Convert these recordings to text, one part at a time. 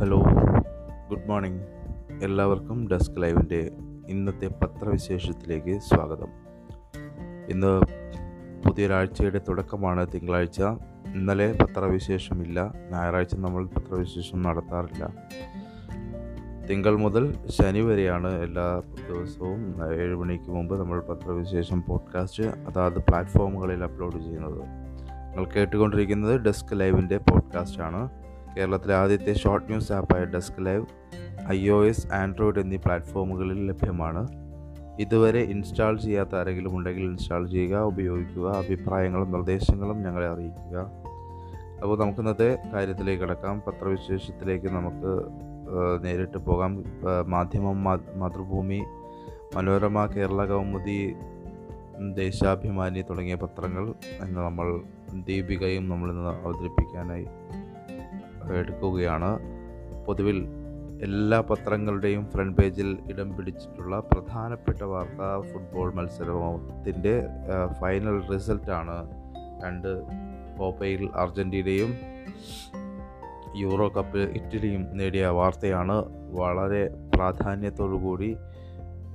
Hello good morning എല്ലാവർക്കും Desk ലൈവിന്റെ ഇന്നത്തെ പത്രവിശേഷത്തിലേക്ക് സ്വാഗതം. ഇന്ന് പുതിയൊരാഴ്ചയുടെ തുടക്കമാണ് തിങ്കളാഴ്ച. ഇന്നലെ പത്രവിശേഷമില്ല. ഞായറാഴ്ച നമ്മൾ പത്രവിശേഷം നടത്താറില്ല. തിങ്കൾ മുതൽ ശനി വരെയാണ് എല്ലാ ദിവസവും ഏഴ് മണിക്ക് മുമ്പ് നമ്മൾ പത്രവിശേഷം പോഡ്കാസ്റ്റ് അതാത് പ്ലാറ്റ്ഫോമുകളിൽ അപ്ലോഡ് ചെയ്യുന്നത്. നിങ്ങൾ കേട്ടുകൊണ്ടിരിക്കുന്നത് ഡെസ്ക് ലൈവിന്റെ പോഡ്കാസ്റ്റാണ്. കേരളത്തിലെ ആദ്യത്തെ short news ആപ്പായ Desk Live I O S Android എന്നീ പ്ലാറ്റ്ഫോമുകളിൽ ലഭ്യമാണ്. ഇതുവരെ ഇൻസ്റ്റാൾ ചെയ്യാത്ത ആരെങ്കിലും ഉണ്ടെങ്കിൽ ഇൻസ്റ്റാൾ ചെയ്യുക ഉപയോഗിക്കുക അഭിപ്രായങ്ങളും നിർദ്ദേശങ്ങളും ഞങ്ങളെ അറിയിക്കുക. അപ്പോൾ നമുക്ക് ഇന്നത്തെ കാര്യത്തിലേക്ക് കിടക്കാം. പത്രവിശേഷത്തിലേക്ക് നമുക്ക് നേരിട്ട് പോകാം. മാധ്യമം മാതൃഭൂമി മനോരമ കേരള കൗമുദി ദേശാഭിമാനി തുടങ്ങിയ പത്രങ്ങൾ എന്ന് നമ്മൾ ദീപികയും നമ്മളിന്ന് അവതരിപ്പിക്കാനായി എടുക്കുകയാണ്. പൊതുവിൽ എല്ലാ പത്രങ്ങളുടെയും ഫ്രണ്ട് പേജിൽ ഇടം പിടിച്ചിട്ടുള്ള പ്രധാനപ്പെട്ട വാർത്ത ഫുട്ബോൾ മത്സരത്തിന്റെ ഫൈനൽ റിസൾട്ടാണ് രണ്ട് കോപ്പയിൽ അർജന്റീനയും യൂറോ കപ്പ് ഇറ്റലിയും നേടിയ വാർത്തയാണ്. വളരെ പ്രാധാന്യത്തോടുകൂടി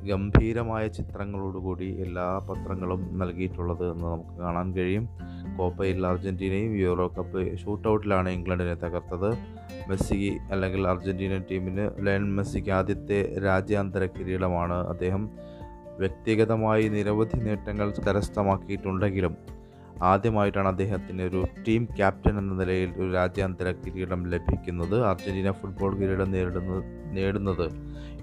ഗംഭീരമായ ചിത്രങ്ങളോടുകൂടി എല്ലാ പത്രങ്ങളും നൽകിയിട്ടുള്ളത് എന്ന് നമുക്ക് കാണാൻ കഴിയും. കോപ്പയിൽ അർജന്റീനയും യൂറോ കപ്പ് ഷൂട്ടൗട്ടിലാണ് ഇംഗ്ലണ്ടിനെ തകർത്തത്. മെസ്സി അല്ലെങ്കിൽ അർജന്റീനൻ ടീമിന് ലയൺ മെസ്സിക്ക് ആദ്യത്തെ രാജ്യാന്തര കിരീടമാണ് അദ്ദേഹം. വ്യക്തിഗതമായി നിരവധി നേട്ടങ്ങൾ കരസ്ഥമാക്കിയിട്ടുണ്ടെങ്കിലും ആദ്യമായിട്ടാണ് അദ്ദേഹത്തിന് ഒരു ടീം ക്യാപ്റ്റൻ എന്ന നിലയിൽ ഒരു രാജ്യാന്തര കിരീടം ലഭിക്കുന്നത്. അർജന്റീന ഫുട്ബോൾ കിരീടം നേരിടുന്നത് നേടുന്നത്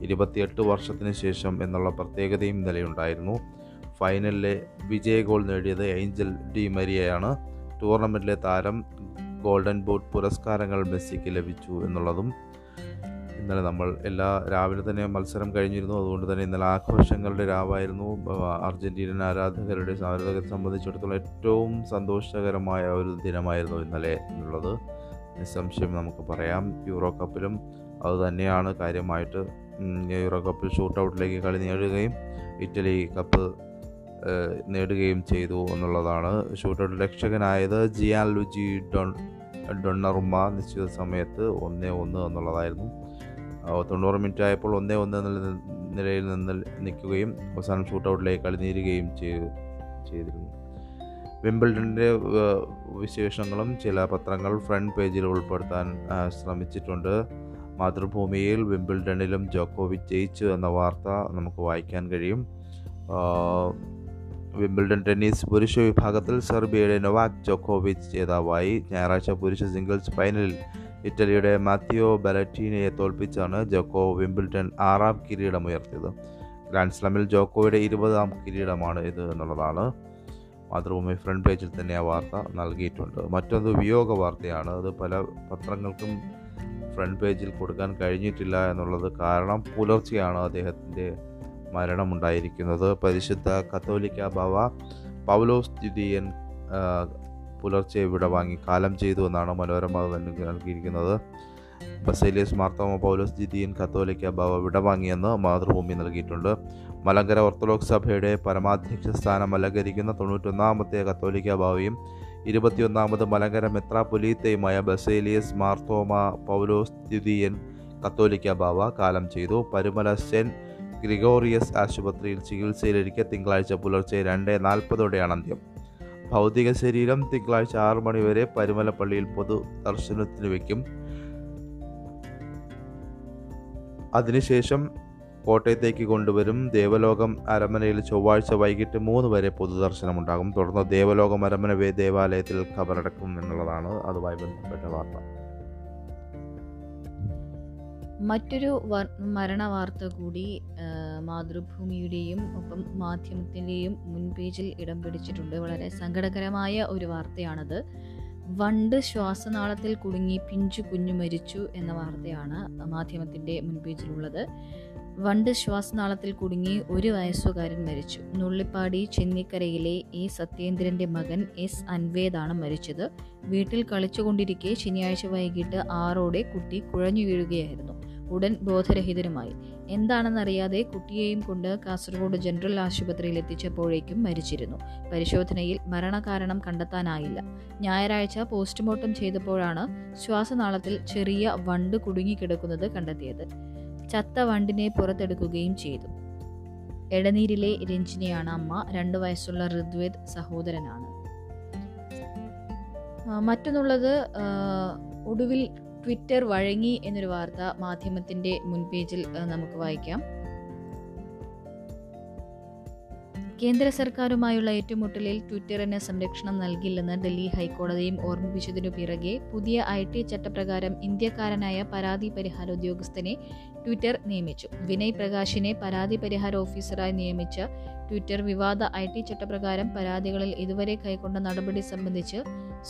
ഇരുപത്തിയെട്ട് വർഷത്തിന് ശേഷം എന്നുള്ള പ്രത്യേകതയും നിലയുണ്ടായിരുന്നു. ഫൈനലിലെ വിജയ ഗോൾ നേടിയത് ഏഞ്ചൽ ഡി മരിയയാണ്. ടൂർണമെന്റിലെ താരം ഗോൾഡൻ ബൂട്ട് പുരസ്കാരങ്ങൾ മെസ്സിക്ക് ലഭിച്ചു എന്നുള്ളതും ഇന്നലെ നമ്മൾ എല്ലാ രാവിലെ തന്നെ മത്സരം കഴിഞ്ഞിരുന്നു. അതുകൊണ്ട് തന്നെ ഇന്നലെ ആഘോഷങ്ങളുടെ രാവായിരുന്നു. അർജന്റീനൻ ആരാധകരുടെ ആരാധകരെ സംബന്ധിച്ചിടത്തോളം ഏറ്റവും സന്തോഷകരമായ ഒരു ദിനമായിരുന്നു ഇന്നലെ എന്നുള്ളത്. നിസ്സംശയം നമുക്ക് പറയാം. യൂറോ കപ്പിലും അതുതന്നെയാണ് കാര്യമായിട്ട്. യൂറോ കപ്പിൽ ഷൂട്ടൗട്ടിലേക്ക് കളി നേടുകയും ഇറ്റലി കപ്പ് നേടുകയും ചെയ്തു എന്നുള്ളതാണ്. ഷൂട്ടൗട്ട് രക്ഷകനായത് ജിയാൻ ലുജി ഡൊൺ ഡൊണ്ണറുമ്മ നിശ്ചിത സമയത്ത് ഒന്നേ ഒന്ന് എന്നുള്ളതായിരുന്നു. തൊണ്ണൂറ് മിനിറ്റ് ആയപ്പോൾ ഒന്നേ ഒന്ന് നിലയിൽ നിന്ന് നിൽക്കുകയും അവസാനം ഷൂട്ടൗട്ടിലേക്ക് കളി നേരുകയും ചെയ്തിരുന്നു. വിംബിൾഡന്റെ വിശേഷങ്ങളും ചില പത്രങ്ങൾ ഫ്രണ്ട് പേജിൽ ഉൾപ്പെടുത്താൻ ശ്രമിച്ചിട്ടുണ്ട്. മാതൃഭൂമിയിൽ വിംബിൾഡണിലും ജോക്കോവിച്ച് ജയിച്ചു എന്ന വാർത്ത നമുക്ക് വായിക്കാൻ കഴിയും. വിംബിൾഡൺ ടെന്നീസ് പുരുഷ വിഭാഗത്തിൽ സെർബിയയുടെ നൊവാക് ജോക്കോവിച്ച് ജേതാവായി ഞായറാഴ്ച പുരുഷ സിംഗിൾസ് ഫൈനലിൽ ഇറ്റലിയുടെ മാത്യോ ബലറ്റീനയെ തോൽപ്പിച്ചാണ് ജോക്കോ വിംബിൾഡൺ ആറാം കിരീടം ഉയർത്തിയത്. ഗ്രാൻഡ് സ്ലാമിൽ ജോക്കോയുടെ ഇരുപതാം കിരീടമാണ് ഇത് എന്നുള്ളതാണ്. മാതൃഭൂമി ഫ്രണ്ട് പേജിൽ തന്നെ ആ വാർത്ത നൽകിയിട്ടുണ്ട്. മറ്റൊന്ന് വിയോഗ വാർത്തയാണ് അത് പല പത്രങ്ങൾക്കും ഫ്രണ്ട് പേജിൽ കൊടുക്കാൻ കഴിഞ്ഞിട്ടില്ല എന്നുള്ളത് കാരണം പുലർച്ചെയാണ് അദ്ദേഹത്തിന്റെ മരണമുണ്ടായിരിക്കുന്നത്. പരിശുദ്ധ കത്തോലിക്ക ബാവ പൗലോസ് ദ്വിതീയൻ പുലർച്ചെ ഇവിടെ വാങ്ങി കാലം ചെയ്തു എന്നാണ് മനോരമ നൽകിയിരിക്കുന്നത്. ബസേലിയസ് മാർത്തോമ പൗലോസ് ദ്വിതീയൻ കത്തോലിക്ക ബാവ വിടവാങ്ങിയെന്ന് മാതൃഭൂമി നൽകിയിട്ടുണ്ട്. മലങ്കര ഓർത്തഡോക്സ് സഭയുടെ പരമാധ്യക്ഷ സ്ഥാനം അലങ്കരിക്കുന്ന തൊണ്ണൂറ്റൊന്നാമത്തെ കത്തോലിക്ക ബാവയും ഇരുപത്തിയൊന്നാമത് മലങ്കര മെത്രാപൊലീത്തയുമായ ബസേലിയസ് മാർത്തോമ പൗലോസ് ദ്വിതീയൻ കത്തോലിക്ക ബാവ കാലം ചെയ്തു. പരുമല സെന്റ് ഗ്രിഗോറിയസ് ആശുപത്രിയിൽ ചികിത്സയിലിരിക്കെ തിങ്കളാഴ്ച പുലർച്ചെ രണ്ട് നാൽപ്പതോടെയാണ് അന്ത്യം. ഭൗതിക ശരീരം തിങ്കളാഴ്ച ആറു മണിവരെ പരുമലപ്പള്ളിയിൽ പൊതു ദർശനത്തിന് വയ്ക്കും അതിനുശേഷം കോട്ടയത്തേക്ക് കൊണ്ടുവരും. ദേവലോകം അരമനയിൽ ചൊവ്വാഴ്ച വൈകിട്ട് മൂന്ന് വരെ പൊതുദർശനമുണ്ടാകും തുടർന്ന് ദേവലോകം അരമന ദേവാലയത്തിൽ ഖബറടക്കും എന്നുള്ളതാണ് അതുമായി ബന്ധപ്പെട്ട വാർത്ത. മറ്റൊരു മരണ വാർത്ത കൂടി മാതൃഭൂമിയുടെയും ഒപ്പം മാധ്യമത്തിന്റെയും മുൻപേജിൽ ഇടം പിടിച്ചിട്ടുണ്ട്. വളരെ സങ്കടകരമായ ഒരു വാർത്തയാണത്. വണ്ട് ശ്വാസനാളത്തിൽ കുടുങ്ങി പിഞ്ചു കുഞ്ഞു മരിച്ചു എന്ന വാർത്തയാണ് മാധ്യമത്തിന്റെ മുൻപേജിലുള്ളത് വണ്ട് ശ്വാസനാളത്തിൽ കുടുങ്ങി ഒരു വയസ്സുകാരൻ മരിച്ചു. നുള്ളിപ്പാടി ചെന്നിക്കരയിലെ എ സത്യേന്ദ്രന്റെ മകൻ എസ് അൻവേദാണ് മരിച്ചത്. വീട്ടിൽ കളിച്ചുകൊണ്ടിരിക്കെ ശനിയാഴ്ച വൈകിട്ട് ആറോടെ കുട്ടി കുഴഞ്ഞു വീഴുകയായിരുന്നു. ഉടൻ ബോധരഹിതരുമായി എന്താണെന്നറിയാതെ കുട്ടിയെയും കൊണ്ട് കാസർഗോഡ് ജനറൽ ആശുപത്രിയിൽ എത്തിച്ചപ്പോഴേക്കും മരിച്ചിരുന്നു. പരിശോധനയിൽ മരണകാരണം കണ്ടെത്താനായില്ല. ഞായറാഴ്ച പോസ്റ്റ്മോർട്ടം ചെയ്തപ്പോഴാണ് ശ്വാസനാളത്തിൽ ചെറിയ വണ്ട് കുടുങ്ങിക്കിടക്കുന്നത് കണ്ടെത്തിയത്. ചത്ത വണ്ടിനെ പുറത്തെടുക്കുകയും ചെയ്തു. എടനീരിലെ രഞ്ജിനിയാണ് അമ്മ രണ്ടു വയസ്സുള്ള ഋത്വേദ് സഹോദരനാണ്. മറ്റൊന്നുള്ളത് ഒടുവിൽ ട്വിറ്റർ വഴങ്ങി എന്നൊരു വാർത്ത മാധ്യമത്തിന്റെ മുൻപേജിൽ നമുക്ക് വായിക്കാം. കേന്ദ്ര സർക്കാരുമായുള്ള ഏറ്റുമുട്ടലിൽ ട്വിറ്ററിന് സംരക്ഷണം നൽകില്ലെന്ന് ഡൽഹി ഹൈക്കോടതിയും ഓർമ്മിപ്പിച്ചതിനു പിറകെ പുതിയ ഐ ടി ചട്ടപ്രകാരം ഇന്ത്യക്കാരനായ പരാതി പരിഹാര ഉദ്യോഗസ്ഥനെ ട്വിറ്റർ നിയമിച്ചു. വിനയ് പ്രകാശിനെ പരാതി പരിഹാര ഓഫീസറായി നിയമിച്ച ട്വിറ്റർ വിവാദ ഐ ടി ചട്ടപ്രകാരം പരാതികളിൽ ഇതുവരെ കൈക്കൊണ്ട നടപടി സംബന്ധിച്ച്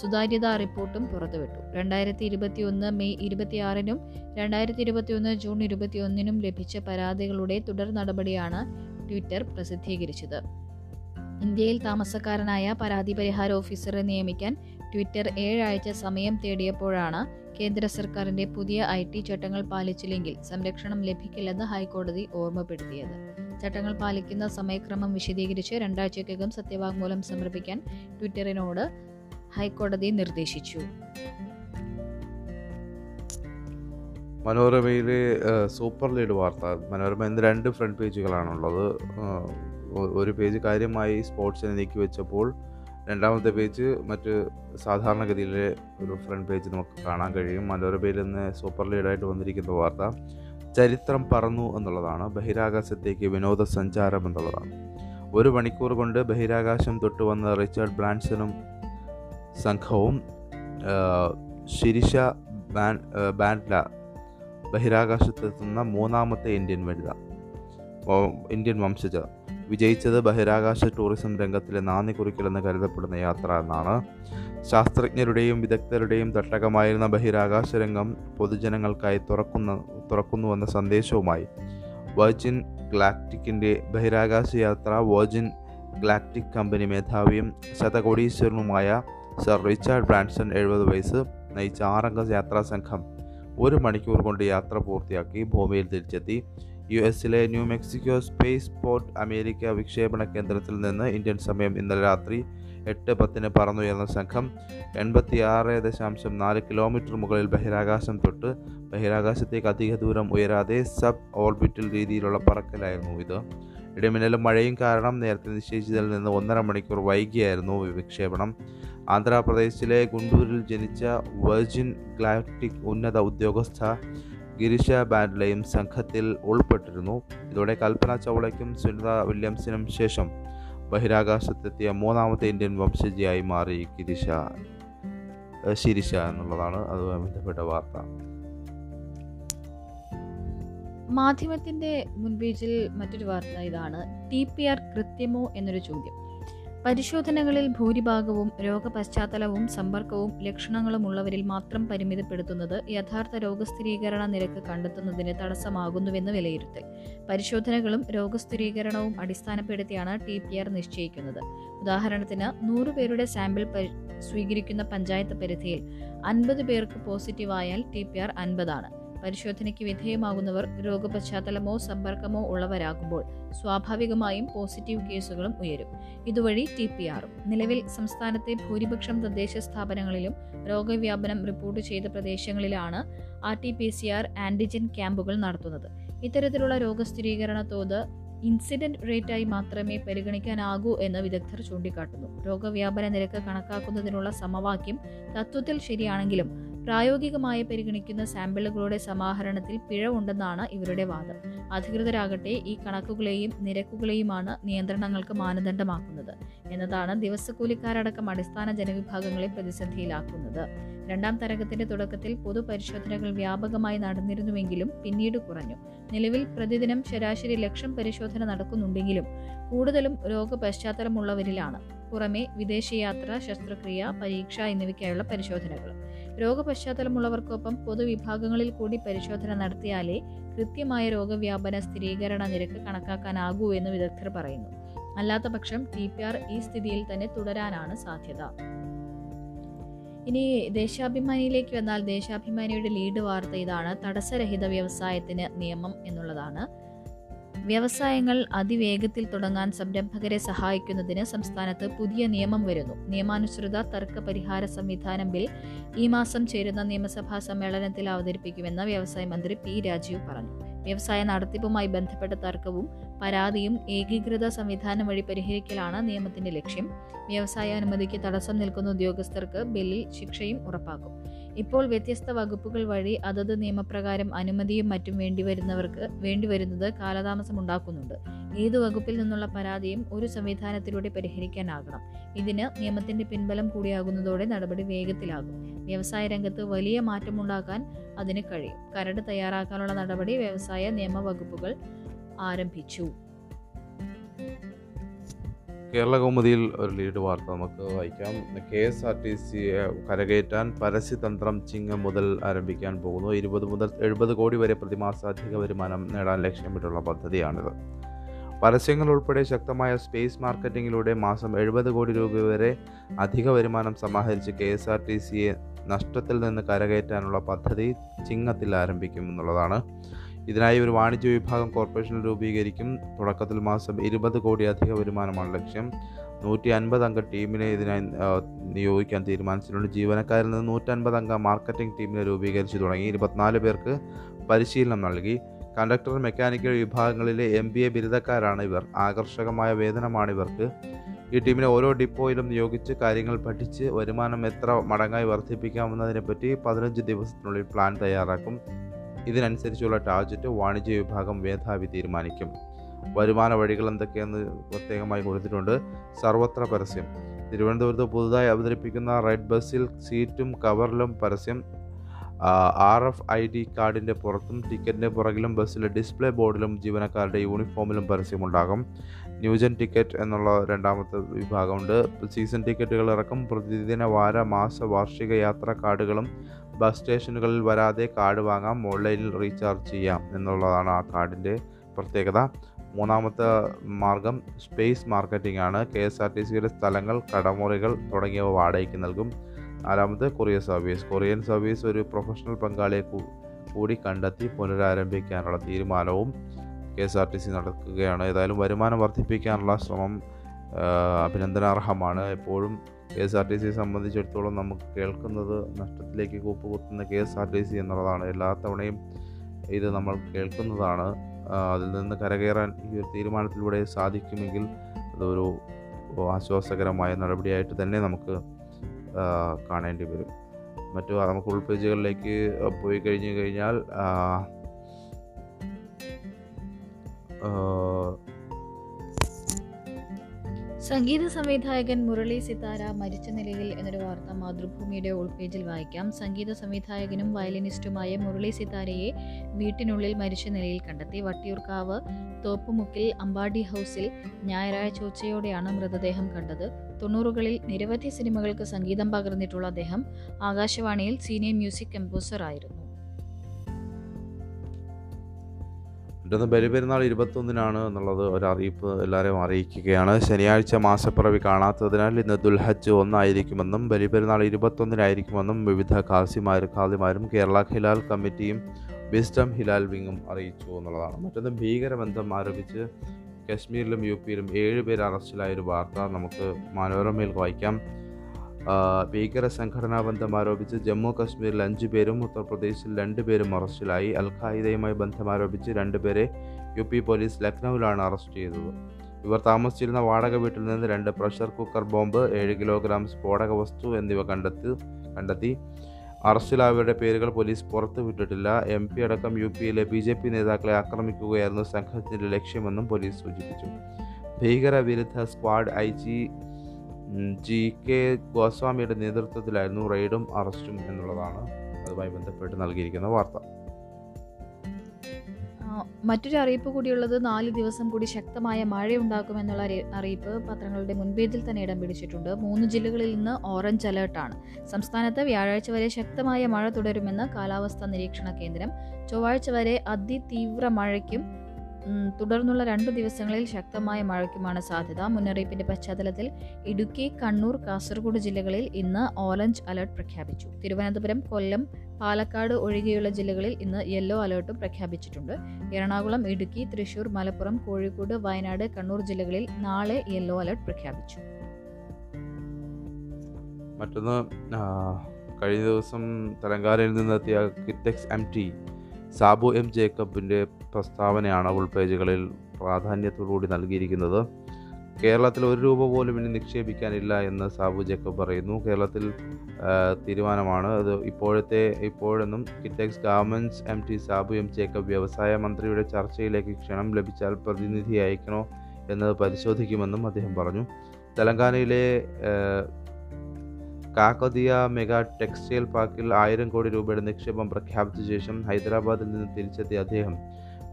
സുതാര്യതാ റിപ്പോർട്ടും പുറത്തുവിട്ടു. രണ്ടായിരത്തി ഇരുപത്തിയൊന്ന് മെയ് ഇരുപത്തിയാറിനും രണ്ടായിരത്തി ഇരുപത്തിയൊന്ന് ജൂൺ ഇരുപത്തിയൊന്നിനും ലഭിച്ച പരാതികളുടെ തുടർ നടപടിയാണ് ട്വിറ്റർ പ്രസിദ്ധീകരിച്ചത്. ഇന്ത്യയിൽ താമസക്കാരനായ പരാതി പരിഹാര ഓഫീസറെ നിയമിക്കാൻ ട്വിറ്റർ ഏഴാഴ്ച സമയം തേടിയപ്പോഴാണ് കേന്ദ്ര സർക്കാരിന്റെ പുതിയ ഐ ടി ചട്ടങ്ങൾ പാലിച്ചില്ലെങ്കിൽ സംരക്ഷണം ലഭിക്കില്ലെന്ന് ഹൈക്കോടതി ഓർമ്മപ്പെടുത്തിയത്. ചട്ടങ്ങൾ പാലിക്കുന്ന സമയക്രമം വിശദീകരിച്ച് രണ്ടാഴ്ചക്കകം സത്യവാങ്മൂലം സമർപ്പിക്കാൻ ട്വിറ്ററിനോട് ഹൈക്കോടതി നിർദ്ദേശിച്ചു. മനോരമയിലെ ഏഹ്, സൂപ്പർ ലീഡ് വാർത്ത. മനോരമ എന്ന് രണ്ട് ഫ്രണ്ട് പേജുകളാണുള്ളത്. ഒരു പേജ് കാര്യമായി സ്പോർട്സിനെ നീക്കി വെച്ചപ്പോൾ രണ്ടാമത്തെ പേജ് മറ്റ് സാധാരണഗതിയിലെ ഒരു ഫ്രണ്ട് പേജ് നമുക്ക് കാണാൻ കഴിയും. മനോരമയിൽ നിന്ന് സൂപ്പർ ലീഡായിട്ട് വന്നിരിക്കുന്ന വാർത്ത ചരിത്രം പറന്നു എന്നുള്ളതാണ്. ബഹിരാകാശത്തേക്ക് വിനോദസഞ്ചാരം എന്നുള്ളതാണ്. ഒരു മണിക്കൂർ കൊണ്ട് ബഹിരാകാശം തൊട്ട് വന്ന റിച്ചാർഡ് ബ്രാൻസനും സംഘവും ശിരിഷ ബാൻ ബാൻഡ്ല ബഹിരാകാശത്തെത്തുന്ന മൂന്നാമത്തെ ഇന്ത്യൻ വനിത. ഇന്ത്യൻ വംശജ വിജയിച്ചത് ബഹിരാകാശ ടൂറിസം രംഗത്തിലെ നാന്ദി കുറിക്കലെന്ന് കരുതപ്പെടുന്ന യാത്ര എന്നാണ്. ശാസ്ത്രജ്ഞരുടെയും വിദഗ്ധരുടെയും തട്ടകമായിരുന്ന ബഹിരാകാശ രംഗം പൊതുജനങ്ങൾക്കായി തുറക്കുന്ന തുറക്കുന്നുവെന്ന സന്ദേശവുമായി വെർജിൻ ഗ്ലാക്റ്റിക്കിന്റെ ബഹിരാകാശ യാത്ര വെർജിൻ ഗ്ലാക്റ്റിക് കമ്പനി മേധാവിയും ശതകോടീശ്വരനുമായ സർ റിച്ചാർഡ് ബ്രാൻസൺ എഴുപത് വയസ്സ് നയിച്ച ആറംഗ യാത്രാ സംഘം ഒരു മണിക്കൂർ കൊണ്ട് യാത്ര പൂർത്തിയാക്കി ഭൂമിയിൽ തിരിച്ചെത്തി. യു എസിലെ New Mexico spaceport America വിക്ഷേപണ കേന്ദ്രത്തിൽ നിന്ന് ഇന്ത്യൻ സമയം ഇന്നലെ രാത്രി എട്ട് പത്തിന് പറന്നുയർന്ന സംഘം എൺപത്തിയാറ് ദശാംശം നാല് കിലോമീറ്റർ മുകളിൽ ബഹിരാകാശം തൊട്ട് ബഹിരാകാശത്തേക്ക് അധിക ദൂരം ഉയരാതെ സബ് ഓർബിറ്റൽ രീതിയിലുള്ള പറക്കലായിരുന്നു ഇത്. ഇടിമിന്നലും മഴയും കാരണം നേരത്തെ നിശ്ചയിച്ചതിൽ നിന്ന് ഒന്നര മണിക്കൂർ വൈകിയായിരുന്നു വിക്ഷേപണം. ആന്ധ്രാപ്രദേശിലെ ഗുണ്ടൂരിൽ ജനിച്ച വെർജിൻ ഗ്ലാക്റ്റിക് ഉന്നത ഉദ്യോഗസ്ഥ ഗിരിഷ ബാൻഡ്ലയും സംഘത്തിൽ ഉൾപ്പെട്ടിരുന്നു. ഇതോടെ കൽപ്പന ചൗളയ്ക്കും സുനിത വില്യംസിനും ശേഷം ബഹിരാകാശത്തെത്തിയ മൂന്നാമത്തെ ഇന്ത്യൻ വംശജിയായി മാറി ഗിരിഷ ശിരിഷ എന്നുള്ളതാണ് അതുമായി ബന്ധപ്പെട്ട വാർത്ത. മാധ്യമത്തിന്റെ മുൻപേജിൽ മറ്റൊരു വാർത്ത ഇതാണ്. ടി പി ആർ കൃത്യമോ എന്നൊരു ചോദ്യം. പരിശോധനകളിൽ ഭൂരിഭാഗവും രോഗപശ്ചാത്തലവും സമ്പർക്കവും ലക്ഷണങ്ങളും ഉള്ളവരിൽ മാത്രം പരിമിതപ്പെടുത്തുന്നത് യഥാർത്ഥ രോഗസ്ഥിരീകരണ നിരക്ക് കണ്ടെത്തുന്നതിന് തടസ്സമാകുന്നുവെന്ന് വിലയിരുത്തൽ. പരിശോധനകളും രോഗസ്ഥിരീകരണവും അടിസ്ഥാനപ്പെടുത്തിയാണ് ടി പി ആർ നിശ്ചയിക്കുന്നത്. ഉദാഹരണത്തിന് നൂറ് പേരുടെ സാമ്പിൾ സ്വീകരിക്കുന്ന പഞ്ചായത്ത് പരിധിയിൽ അൻപത് പേർക്ക് പോസിറ്റീവായാൽ ടി പി ആർ അൻപതാണ്. പരിശോധനയ്ക്ക് വിധേയമാകുന്നവർ രോഗപശ്ചാത്തലമോ സമ്പർക്കമോ ഉള്ളവരാകുമ്പോൾ സ്വാഭാവികമായും പോസിറ്റീവ് കേസുകളും ഉയരും. ഇതുവഴി ടി പി ആറും. നിലവിൽ സംസ്ഥാനത്തെ ഭൂരിപക്ഷം തദ്ദേശ സ്ഥാപനങ്ങളിലും രോഗവ്യാപനം റിപ്പോർട്ട് ചെയ്ത പ്രദേശങ്ങളിലാണ് R T P C R antigen ക്യാമ്പുകൾ നടത്തുന്നത്. ഇത്തരത്തിലുള്ള രോഗസ്ഥിരീകരണ തോത് ഇൻസിഡന്റ് റേറ്റായി മാത്രമേ പരിഗണിക്കാനാകൂ എന്ന് വിദഗ്ധർ ചൂണ്ടിക്കാട്ടുന്നു. രോഗവ്യാപന നിരക്ക് കണക്കാക്കുന്നതിനുള്ള സമവാക്യം തത്വത്തിൽ ശരിയാണെങ്കിലും പ്രായോഗികമായി പരിഗണിക്കുന്ന സാമ്പിളുകളുടെ സമാഹരണത്തിൽ പിഴവുണ്ടെന്നാണ് ഇവരുടെ വാദം. അധികൃതരാകട്ടെ ഈ കണക്കുകളെയും നിരക്കുകളെയുമാണ് നിയന്ത്രണങ്ങൾക്ക് മാനദണ്ഡമാക്കുന്നത് എന്നതാണ് ദിവസക്കൂലിക്കാരടക്കം അടിസ്ഥാന ജനവിഭാഗങ്ങളെ പ്രതിസന്ധിയിലാക്കുന്നത്. രണ്ടാം തരംഗത്തിന്റെ തുടക്കത്തിൽ പൊതുപരിശോധനകൾ വ്യാപകമായി നടന്നിരുന്നുവെങ്കിലും പിന്നീട് കുറഞ്ഞു. നിലവിൽ പ്രതിദിനം ശരാശരി ലക്ഷം പരിശോധന നടക്കുന്നുണ്ടെങ്കിലും കൂടുതലും രോഗപശ്ചാത്തലമുള്ളവരിലാണ്. പുറമെ വിദേശയാത്ര ശസ്ത്രക്രിയ പരീക്ഷ എന്നിവയ്ക്കായുള്ള പരിശോധനകൾ. രോഗപശ്ചാത്തലമുള്ളവർക്കൊപ്പം പൊതുവിഭാഗങ്ങളിൽ കൂടി പരിശോധന നടത്തിയാലേ കൃത്യമായ രോഗവ്യാപന സ്ഥിരീകരണ നിരക്ക് കണക്കാക്കാനാകൂ എന്ന് വിദഗ്ധർ പറയുന്നു. അല്ലാത്തപക്ഷം ടി പി ആർ ഈ സ്ഥിതിയിൽ തന്നെ തുടരാനാണ് സാധ്യത. ഇനി ദേശാഭിമാനിയിലേക്ക് വന്നാൽ ദേശാഭിമാനിയുടെ ലീഡ് വാർത്ത ഇതാണ്. തടസ്സരഹിത വ്യവസായത്തിന് നിയമം എന്നുള്ളതാണ്. വ്യവസായങ്ങൾ അതിവേഗത്തിൽ തുടങ്ങാൻ സംരംഭകരെ സഹായിക്കുന്നതിന് സംസ്ഥാനത്ത് പുതിയ നിയമം വരുന്നു. നിയമാനുസൃത തർക്ക പരിഹാര സംവിധാനം ബിൽ ഈ മാസം ചേരുന്ന നിയമസഭാ സമ്മേളനത്തിൽ അവതരിപ്പിക്കുമെന്ന് വ്യവസായ മന്ത്രി പി രാജീവ് പറഞ്ഞു. വ്യവസായ നടത്തിപ്പുമായി ബന്ധപ്പെട്ട തർക്കവും പരാതിയും ഏകീകൃത സംവിധാനം വഴി പരിഹരിക്കലാണ് നിയമത്തിന്റെ ലക്ഷ്യം. വ്യവസായ അനുമതിക്ക് തടസ്സം നിൽക്കുന്ന ഉദ്യോഗസ്ഥർക്ക് ബില്ലിൽ ശിക്ഷയും ഉറപ്പാക്കും. ഇപ്പോൾ വ്യത്യസ്ത വകുപ്പുകൾ വഴി അതത് നിയമപ്രകാരം അനുമതിയും മറ്റും വേണ്ടിവരുന്നവർക്ക് വേണ്ടിവരുന്നത് കാലതാമസം ഉണ്ടാക്കുന്നുണ്ട്. ഏത് വകുപ്പിൽ നിന്നുള്ള പരാതിയും ഒരു സംവിധാനത്തിലൂടെ പരിഹരിക്കാനാകണം. ഇതിന് നിയമത്തിന്റെ പിൻബലം കൂടിയാകുന്നതോടെ നടപടി വേഗത്തിലാകും. വ്യവസായ രംഗത്ത് വലിയ മാറ്റമുണ്ടാക്കാൻ അതിന് കഴിയും. കരട് തയ്യാറാക്കാനുള്ള നടപടി വ്യവസായ നിയമ വകുപ്പുകൾ ആരംഭിച്ചു. കേരള കൗമുദിയിൽ ഒരു ലീഡ് വാർത്ത നമുക്ക് വായിക്കാം. കെ എസ് ആർ ടി സിയെ കരകയറ്റാൻ പരസ്യതന്ത്രം ചിങ്ങം മുതൽ ആരംഭിക്കാൻ പോകുന്നു. ഇരുപത് മുതൽ എഴുപത് കോടി വരെ പ്രതിമാസ അധിക വരുമാനം നേടാൻ ലക്ഷ്യമിട്ടുള്ള പദ്ധതിയാണിത്. പരസ്യങ്ങൾ ഉൾപ്പെടെ ശക്തമായ സ്പേസ് മാർക്കറ്റിങ്ങിലൂടെ മാസം എഴുപത് കോടി രൂപ വരെ അധിക വരുമാനം സമാഹരിച്ച് കെ എസ് ആർ ടി സിയെ നഷ്ടത്തിൽ നിന്ന് കരകയറ്റാനുള്ള പദ്ധതി ചിങ്ങത്തിൽ ആരംഭിക്കും എന്നുള്ളതാണ് ഇതിനായി ഒരു വാണിജ്യ വിഭാഗം കോർപ്പറേഷൻ രൂപീകരിക്കും. തുടക്കത്തിൽ മാസം ഇരുപത് കോടി അധിക വരുമാനമാണ് ലക്ഷ്യം. നൂറ്റി അൻപത് അംഗ ടീമിനെ ഇതിനായി നിയോഗിക്കാൻ തീരുമാനിച്ചിട്ടുണ്ട്. ജീവനക്കാരിൽ നിന്ന് നൂറ്റൻപത് അംഗ മാർക്കറ്റിംഗ് ടീമിനെ രൂപീകരിച്ചു തുടങ്ങി. ഇരുപത്തിനാല് പേർക്ക് പരിശീലനം നൽകി. കണ്ടക്ടർ മെക്കാനിക്കൽ വിഭാഗങ്ങളിലെ എം ബി എ ബിരുദക്കാരാണ് ഇവർ. ആകർഷകമായ വേതനമാണ് ഇവർക്ക്. ഈ ടീമിനെ ഓരോ ഡിപ്പോയിലും നിയോഗിച്ച് കാര്യങ്ങൾ പഠിച്ച് വരുമാനം എത്ര മടങ്ങായി വർദ്ധിപ്പിക്കാമെന്നതിനെപ്പറ്റി പതിനഞ്ച് ദിവസത്തിനുള്ളിൽ പ്ലാൻ തയ്യാറാക്കും. ഇതിനനുസരിച്ചുള്ള ടാർജറ്റ് വാണിജ്യ വിഭാഗം മേധാവി തീരുമാനിക്കും. വരുമാന വഴികൾ എന്തൊക്കെയെന്ന് പ്രത്യേകമായി കൊടുത്തിട്ടുണ്ട്. സർവത്ര പരസ്യം. തിരുവനന്തപുരത്ത് പുതുതായി അവതരിപ്പിക്കുന്ന റെഡ് ബസ്സിൽ സീറ്റും കവറിലും പരസ്യം. ആർ എഫ് ഐ ഡി കാർഡിന്റെ പുറത്തും ടിക്കറ്റിന്റെ പുറകിലും ബസ്സിലെ ഡിസ്പ്ലേ ബോർഡിലും ജീവനക്കാരുടെ യൂണിഫോമിലും പരസ്യമുണ്ടാകും. ന്യൂജൻ ടിക്കറ്റ് എന്നുള്ള രണ്ടാമത്തെ വിഭാഗമുണ്ട്. സീസൺ ടിക്കറ്റുകൾ ഇറക്കും. പ്രതിദിന വാര മാസ വാർഷിക യാത്രാ കാർഡുകളും ബസ് സ്റ്റേഷനുകളിൽ വരാതെ കാർഡ് വാങ്ങാം. ഓൺലൈനിൽ റീചാർജ് ചെയ്യാം എന്നുള്ളതാണ് ആ കാർഡിന്റെ പ്രത്യേകത. മൂന്നാമത്തെ മാർഗം സ്പേസ് മാർക്കറ്റിംഗ് ആണ്. കെ എസ് ആർ ടി സിയുടെ സ്ഥലങ്ങൾ കടമുറികൾ തുടങ്ങിയവ വാടകയ്ക്ക് നൽകും. നാലാമത് കൊറിയർ സർവീസ്. കൊറിയൻ സർവീസ് ഒരു പ്രൊഫഷണൽ പങ്കാളിയെ കൂടി കണ്ടെത്തി പുനരാരംഭിക്കാനുള്ള തീരുമാനവും K S R T C നടക്കുകയാണ്. ഏതായാലും വരുമാനം വർദ്ധിപ്പിക്കാനുള്ള ശ്രമം അഭിനന്ദനാർഹമാണ്. എപ്പോഴും കെ എസ് ആർ ടി സിയെ സംബന്ധിച്ചിടത്തോളം നമുക്ക് കേൾക്കുന്നത് നഷ്ടത്തിലേക്ക് കൂപ്പുകുത്തുന്ന K S R T C എന്നുള്ളതാണ്. എല്ലാ തവണയും ഇത് നമ്മൾ കേൾക്കുന്നതാണ്. അതിൽ നിന്ന് കരകയറാൻ ഈ ഒരു തീരുമാനത്തിലൂടെ സാധിക്കുമെങ്കിൽ അതൊരു ആശ്വാസകരമായ നടപടിയായിട്ട് തന്നെ നമുക്ക് കാണേണ്ടി വരും. മറ്റു നമുക്ക് ഉൾപേജുകളിലേക്ക് പോയി കഴിഞ്ഞു കഴിഞ്ഞാൽ സംഗീത സംവിധായകൻ മുരളി സിതാര മരിച്ച നിലയിൽ എന്നൊരു വാർത്ത മാതൃഭൂമിയുടെ ഉൾപേജിൽ വായിക്കാം. സംഗീത സംവിധായകനും വയലിനിസ്റ്റുമായ മുരളി സിതാരയെ വീട്ടിനുള്ളിൽ മരിച്ച നിലയിൽ കണ്ടെത്തി. വട്ടിയൂർക്കാവ് തോപ്പുമുക്കിൽ അമ്പാടി ഹൗസിൽ ഞായറാഴ്ച ഉച്ചയോടെയാണ് മൃതദേഹം കണ്ടത്. തൊണ്ണൂറുകളിൽ നിരവധി സിനിമകൾക്ക് സംഗീതം പകർന്നിട്ടുള്ള അദ്ദേഹം ആകാശവാണിയിൽ സീനിയർ മ്യൂസിക് കമ്പോസർ മറ്റൊന്ന് ബലിപെരുന്നാൾ ഇരുപത്തൊന്നിനാണ് എന്നുള്ളത് ഒരറിയിപ്പ് എല്ലാവരെയും അറിയിക്കുകയാണ്. ശനിയാഴ്ച മാസപ്പിറവി കാണാത്തതിനാൽ ഇന്ന് ദുൽഹജ്ജ് ഒന്നായിരിക്കുമെന്നും ബലിപെരുന്നാൾ ഇരുപത്തൊന്നിനായിരിക്കുമെന്നും വിവിധ ഖാസിമാർ ഖാദിമാരും കേരള ഹിലാൽ കമ്മിറ്റിയും വിസ്റ്റം ഹിലാൽ വിങ്ങും അറിയിച്ചു എന്നുള്ളതാണ്. മറ്റൊന്ന് ഭീകരബന്ധം ആരോപിച്ച് കശ്മീരിലും യു പിയിലും ഏഴ് പേർ അറസ്റ്റിലായ ഒരു വാർത്ത നമുക്ക് മനോരമയിൽ വായിക്കാം. ഭീകര സംഘടനാ ബന്ധം ആരോപിച്ച് ജമ്മു കശ്മീരിൽ അഞ്ചു പേരും ഉത്തർപ്രദേശിൽ രണ്ട് പേരും അറസ്റ്റിലായി. അൽ ഖായിദയുമായി ബന്ധം ആരോപിച്ച് രണ്ടുപേരെ യു പി പോലീസ് ലക്നൌവിലാണ് അറസ്റ്റ് ചെയ്തത്. ഇവർ താമസിച്ചിരുന്ന വാടക വീട്ടിൽ നിന്ന് രണ്ട് പ്രഷർ കുക്കർ ബോംബ് ഏഴ് കിലോഗ്രാം സ്ഫോടക വസ്തു എന്നിവ കണ്ടെത്തി കണ്ടെത്തി. അറസ്റ്റിലായവരുടെ പേരുകൾ പോലീസ് പുറത്തുവിട്ടിട്ടില്ല എം പി അടക്കം യു പിയിലെ ബി ജെ പി നേതാക്കളെ ആക്രമിക്കുകയായിരുന്നു സംഘത്തിന്റെ ലക്ഷ്യമെന്നും പോലീസ് സൂചിപ്പിച്ചു. ഭീകരവിരുദ്ധ squad I G G K ഗോസ്വാമിയുടെ നേതൃത്വത്തിലായിരുന്നു റെയ്ഡും അറസ്റ്റും എന്നുള്ളതാണ് അതുമായി ബന്ധപ്പെട്ട് നൽകിയിരിക്കുന്ന വാർത്ത. മറ്റൊരു അറിയിപ്പ് കൂടിയുള്ളത് നാല് ദിവസം കൂടി ശക്തമായ മഴയുണ്ടാകുമെന്നുള്ള അറി- അറിയിപ്പ് പത്രങ്ങളുടെ മുൻപേജിൽ തന്നെ ഇടം പിടിച്ചിട്ടുണ്ട്. മൂന്ന് ജില്ലകളിൽ നിന്ന് ഓറഞ്ച് അലേർട്ടാണ്. സംസ്ഥാനത്ത് വ്യാഴാഴ്ച വരെ ശക്തമായ മഴ തുടരുമെന്ന് കാലാവസ്ഥാ നിരീക്ഷണ കേന്ദ്രം. ചൊവ്വാഴ്ച വരെ അതിതീവ്ര മഴയ്ക്കും തുടർന്നുള്ള രണ്ടു ദിവസങ്ങളിൽ ശക്തമായ മഴയ്ക്കുമാണ് സാധ്യത. മുന്നറിയിപ്പിന്റെ പശ്ചാത്തലത്തിൽ ഇടുക്കി കണ്ണൂർ കാസർഗോഡ് ജില്ലകളിൽ ഇന്ന് ഓറഞ്ച് അലർട്ട് പ്രഖ്യാപിച്ചു. തിരുവനന്തപുരം കൊല്ലം പാലക്കാട് ഒഴികെയുള്ള ജില്ലകളിൽ ഇന്ന് യെല്ലോ അലേർട്ടും പ്രഖ്യാപിച്ചിട്ടുണ്ട്. എറണാകുളം ഇടുക്കി തൃശൂർ മലപ്പുറം കോഴിക്കോട് വയനാട് കണ്ണൂർ ജില്ലകളിൽ നാളെ യെല്ലോ അലേർട്ട് പ്രഖ്യാപിച്ചു. മറ്റൊന്ന് കഴിഞ്ഞ ദിവസം തെലങ്കാനയിൽ നിന്നെത്തിയ Kitex M T Sabu M ജേക്കബിന്റെ പ്രസ്താവനയാണ് ഉൾ പേജുകളിൽ പ്രാധാന്യത്തോടുകൂടി നൽകിയിരിക്കുന്നത്. കേരളത്തിൽ ഒരു രൂപ പോലും ഇനി നിക്ഷേപിക്കാനില്ല എന്ന് സാബു ജേക്കബ് പറയുന്നു. കേരളത്തിൽ തീരുമാനമാണ് അത്. ഇപ്പോഴത്തെ ഇപ്പോഴെന്നും Kitex garments M T Sabu M Jacob വ്യവസായ മന്ത്രിയുടെ ചർച്ചയിലേക്ക് ക്ഷണം ലഭിച്ചാൽ പ്രതിനിധി അയക്കണോ എന്നത് പരിശോധിക്കുമെന്നും അദ്ദേഹം പറഞ്ഞു. തെലങ്കാനയിലെ കാക്കതിയ മെഗാ ടെക്സ്റ്റൈൽ പാർക്കിൽ ആയിരം കോടി രൂപയുടെ നിക്ഷേപം പ്രഖ്യാപിച്ച ശേഷം ഹൈദരാബാദിൽ നിന്ന് തിരിച്ചെത്തിയ അദ്ദേഹം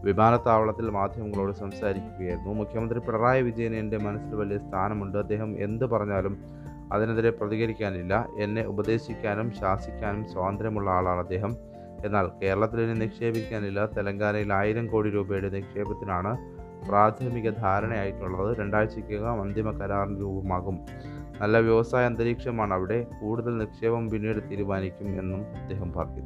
വിമാനത്താവളത്തിൽ മാധ്യമങ്ങളോട് സംസാരിക്കുകയായിരുന്നു. മുഖ്യമന്ത്രി പിണറായി വിജയന് എന്റെ മനസ്സിൽ വലിയ സ്ഥാനമുണ്ട്. അദ്ദേഹം എന്ത് പറഞ്ഞാലും അതിനെതിരെ പ്രതികരിക്കാനില്ല. എന്നെ ഉപദേശിക്കാനും ശാസിക്കാനും സ്വാതന്ത്ര്യമുള്ള ആളാണ് അദ്ദേഹം. എന്നാൽ കേരളത്തിൽ ഇനി നിക്ഷേപിക്കാനില്ല. തെലങ്കാനയിൽ ആയിരം കോടി രൂപയുടെ നിക്ഷേപത്തിനാണ് പ്രാഥമിക ധാരണയായിട്ടുള്ളത് രണ്ടാഴ്ചയ്ക്കകം അന്തിമ കരാറിന് രൂപമാകും. നല്ല വ്യവസായ അന്തരീക്ഷമാണ് അവിടെ. കൂടുതൽ നിക്ഷേപം പിന്നീട് തീരുമാനിക്കും എന്നും അദ്ദേഹം പറഞ്ഞു